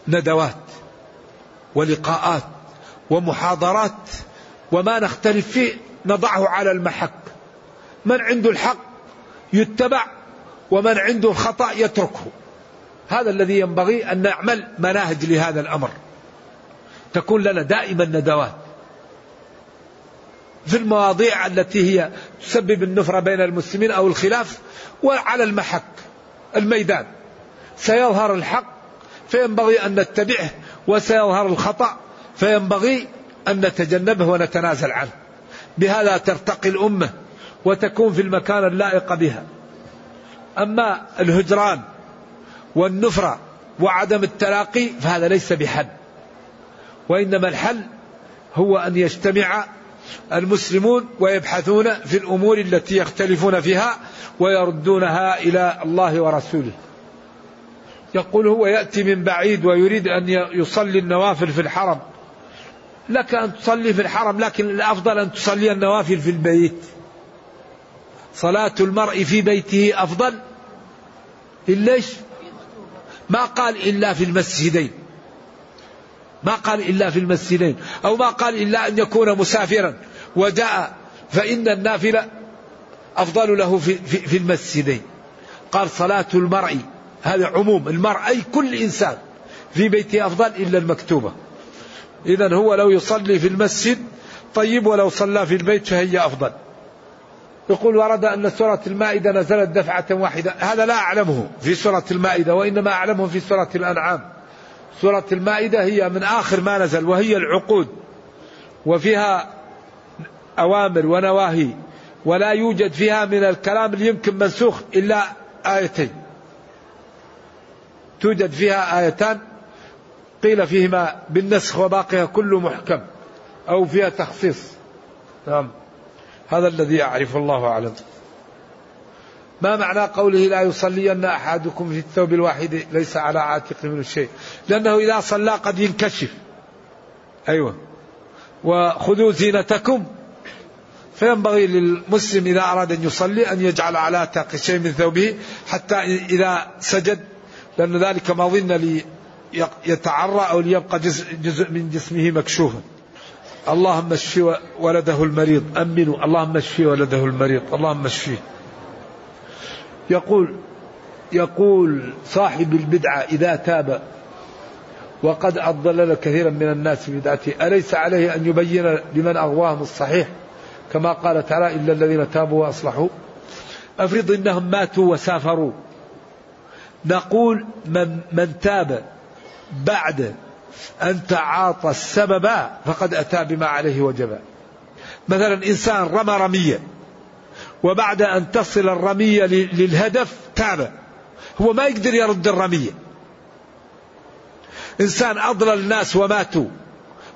ندوات ولقاءات ومحاضرات وما نختلف فيه نضعه على المحك. من عنده الحق يتبع ومن عنده الخطأ يتركه. هذا الذي ينبغي أن نعمل مناهج لهذا الأمر. تكون لنا دائما ندوات. في المواضيع التي هي تسبب النفرة بين المسلمين أو الخلاف وعلى المحك الميدان. سيظهر الحق فينبغي أن نتبعه وسيظهر الخطأ فينبغي أن نتجنبه ونتنازل عنه. بهذا ترتقي الأمة وتكون في المكان اللائق بها. أما الهجران والنفرة وعدم التلاقي فهذا ليس بحل وإنما الحل هو أن يجتمع المسلمون ويبحثون في الأمور التي يختلفون فيها ويردونها إلى الله ورسوله. يقول هو يأتي من بعيد ويريد أن يصلي النوافل في الحرم. لك أن تصلي في الحرم لكن الأفضل أن تصلي النوافل في البيت. صلاة المرء في بيته أفضل. إلا إيش ما قال إلا في المسجدين. ما قال إلا في المسجدين أو ما قال إلا أن يكون مسافرا. وجاء فإن النافلة أفضل له في, في, في المسجدين. قال صلاة المرء هذا عموم. المرء أي كل إنسان في بيته أفضل إلا المكتوبة. إذا هو لو يصلي في المسجد طيب ولو صلى في البيت فهي أفضل. يقول ورد أن سورة المائدة نزلت دفعة واحدة. هذا لا أعلمه في سورة المائدة وإنما أعلمه في سورة الأنعام. سورة المائدة هي من آخر ما نزل وهي العقود وفيها أوامر ونواهي ولا يوجد فيها من الكلام اللي يمكن منسوخ إلا آيتين. توجد فيها آيتان قيل فيهما بالنسخ وباقيها كله محكم أو فيها تخصيص. نعم. هذا الذي أعرف الله أعلم. ما معنى قوله لا يصلين أحدكم في الثوب الواحد ليس على عاتقه من الشيء؟ لأنه إذا صلى قد ينكشف. أيوة. وخذوا زينتكم. فينبغي للمسلم إذا أراد أن يصلي أن يجعل على عاتقه شيء من ثوبه حتى إذا سجد لأن ذلك ما ظن ليتعرى أو ليبقى جزء, جزء من جسمه مكشوفا. اللهم اشف ولده المريض. أمنوا. اللهم اشف ولده المريض. اللهم اشفيه. يقول يقول صاحب البدعة إذا تاب وقد أضلل كثيرا من الناس بدعته أليس عليه أن يبين لمن أغواهم الصحيح كما قال تعالى إلا الذين تابوا وأصلحوا؟ أفرض إنهم ماتوا وسافروا. نقول من, من تاب بعد أن تعاطى السبب فقد أتى بما عليه وجبا مثلا إنسان رمى رمية. وبعد أن تصل الرمية للهدف تاب هو ما يقدر يرد الرمية. إنسان أضلل الناس وماتوا.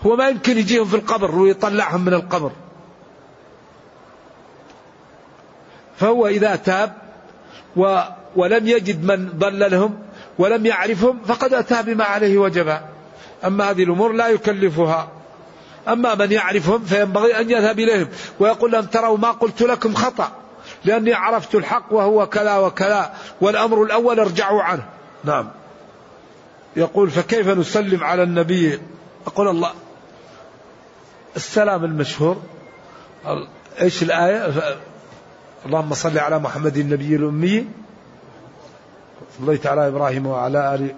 هو ما يمكن يجيهم في القبر ويطلعهم من القبر. فهو إذا تاب و ولم يجد من ضللهم ولم يعرفهم فقد أتى بما عليه وجبا أما هذه الأمور لا يكلفها. أما من يعرفهم فينبغي أن يذهب إليهم ويقول لهم تروا ما قلت لكم خطأ لأني عرفت الحق وهو كذا وكذا والأمر الأول ارجعوا عنه. نعم. يقول فكيف نسلم على النبي؟ أقول الله السلام المشهور إيش الآية؟ اللهم صل على محمد النبي الأمي. صليت على إبراهيم وعلى آل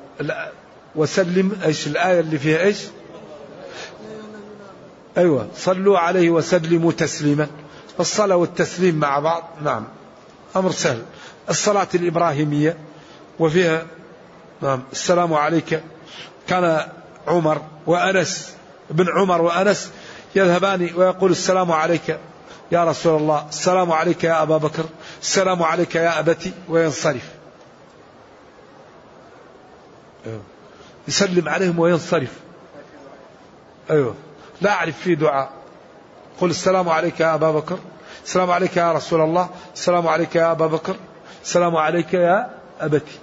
وسلم إيش الآية اللي فيها إيش؟ أيوة. صلوا عليه وسلموا تسليما. الصلاة والتسليم مع بعض. نعم. أمر سهل. الصلاة الإبراهيمية وفيها نعم السلام عليك. كان عمر وأنس بن عمر وأنس يذهبان ويقول السلام عليك يا رسول الله. السلام عليك يا أبا بكر. السلام عليك يا أبتي. وينصرف. أيوه. يسلم عليهم وينصرف. أيوه. لا أعرف في دعاء. قل السلام عليك يا أبا بكر. السلام عليك يا رسول الله. السلام عليك يا أبا بكر. السلام عليك يا أبتي.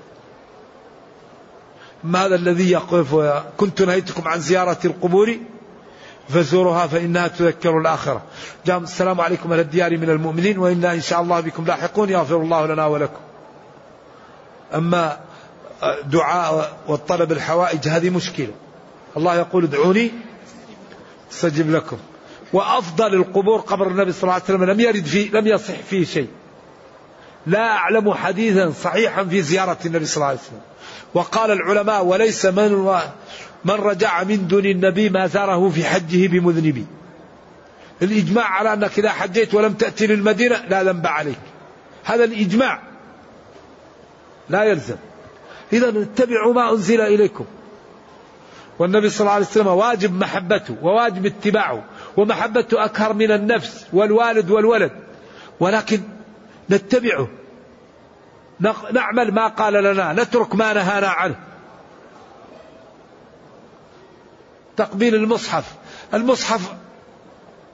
ما هذا الذي يقف كنت نهيتكم عن زيارة القبور؟ فزورها فإنها تذكر الآخرة. جاء السلام عليكم أهل الديار من المؤمنين وإنا إن شاء الله بكم لاحقون يغفر الله لنا ولكم. أما دعاء والطلب الحوائج هذه مشكلة. الله يقول ادعوني استجب لكم. وأفضل القبور قبر النبي صلى الله عليه وسلم لم يرد فيه لم يصح فيه شيء. لا أعلم حديثا صحيحا في زيارة النبي صلى الله عليه وسلم. وقال العلماء وليس من من رجع من دون النبي ما زاره في حجه بمذنبي. الإجماع على أنك إذا حجيت ولم تأتي للمدينة لا ذنب عليك. هذا الإجماع. لا يلزم. إذا اتبعوا ما أنزل إليكم. والنبي صلى الله عليه وسلم واجب محبته وواجب اتباعه ومحبته أكثر من النفس والوالد والولد. ولكن نتبعه. نعمل ما قال لنا. نترك ما نهانا عنه. تقبيل المصحف. المصحف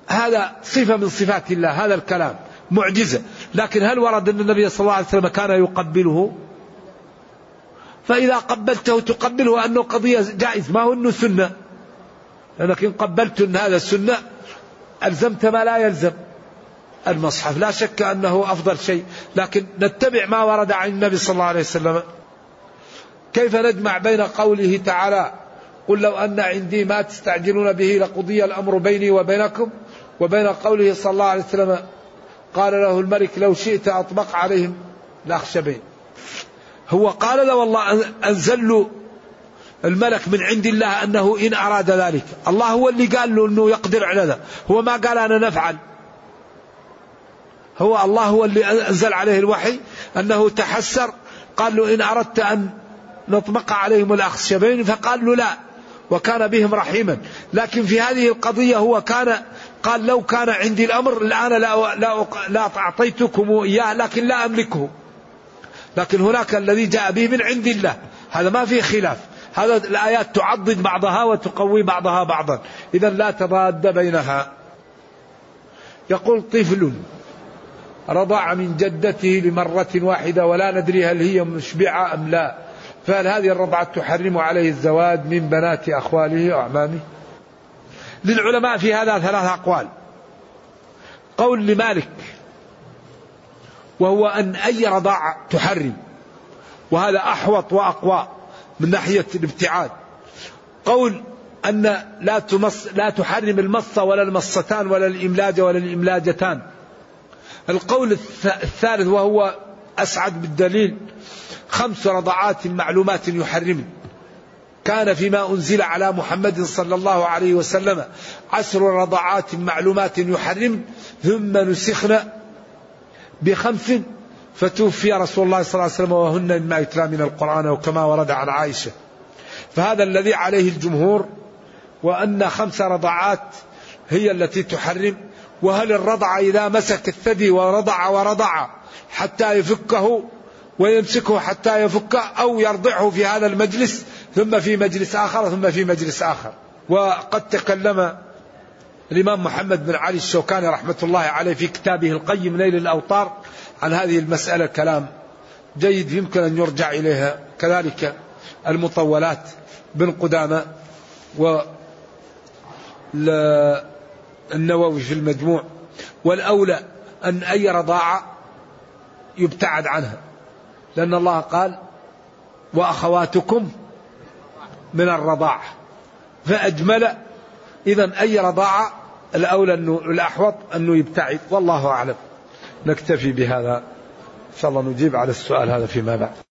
هذا صفة من صفات الله. هذا الكلام. معجزة. لكن هل ورد أن النبي صلى الله عليه وسلم كان يقبله؟ فإذا قبلته تقبله أنه قضية جائز ما هو أنه سنة. لأنك إن قبلت أن هذا السنة ألزمت ما لا يلزم. المصحف لا شك أنه أفضل شيء. لكن نتبع ما ورد عن النبي صلى الله عليه وسلم. كيف نجمع بين قوله تعالى قل لو أن عندي ما تستعجلون به لقضي الأمر بيني وبينكم وبين قوله صلى الله عليه وسلم قال له الملك لو شئت أطبق عليهم الأخشبين هو قال له والله أنزل له الملك من عند الله أنه إن أراد ذلك. الله هو اللي قال له أنه يقدر على ذا. هو ما قال أنا نفعل. هو الله هو اللي أنزل عليه الوحي أنه تحسر. قال له إن أردت أن نطبق عليهم الأخشبين. فقال له لا. وكان بهم رحيما. لكن في هذه القضية هو كان قال لو كان عندي الأمر الآن لا, لا, لا أعطيتكم إياه. لكن لا أملكه. لكن هناك الذي جاء به من عند الله. هذا ما فيه خلاف. هذا الآيات تعضد بعضها وتقوي بعضها بعضا. إذا لا تضاد بينها. يقول طفل رضع من جدته لمرة واحدة ولا ندري هل هي مشبعة أم لا. فهل هذه الرضعة تحرم عليه الزواج من بنات أخواله أو أعمامه للعلماء في هذا ثلاث أقوال. قول لمالك وهو أن أي رضاعة تحرم. وهذا أحوط وأقوى من ناحية الابتعاد. قول أن لا تمص لا تحرم المصة ولا المصتان ولا الإملاج ولا الإملاجتان. القول الثالث وهو أسعد بالدليل خمس رضعات معلومات يحرم كان فيما أنزل على محمد صلى الله عليه وسلم عشر رضعات معلومات يحرم ثم نسخنا بخمس فتوفي رسول الله صلى الله عليه وسلم وهن مما يتلى من القرآن وكما ورد عن عائشة. فهذا الذي عليه الجمهور وأن خمس رضعات هي التي تحرم وهل الرضع إذا مسك الثدي ورضع ورضع حتى يفكه ويمسكه حتى يفكه أو يرضعه في هذا المجلس ثم في مجلس آخر ثم في مجلس آخر. وقد تكلم الإمام محمد بن علي الشوكاني رحمة الله عليه في كتابه القيم ليل الأوطار عن هذه المسألة كلام جيد يمكن أن يرجع إليها. كذلك المطولات بن قدامة و النووي في المجموع. والأولى أن أي رضاعة يبتعد عنها. لأن الله قال وأخواتكم من الرضاعة فأجمل إذا أي رضاعة الأولى أنه الأحوط أنه يبتعد والله أعلم. نكتفي بهذا. إن شاء الله نجيب على السؤال هذا فيما بعد.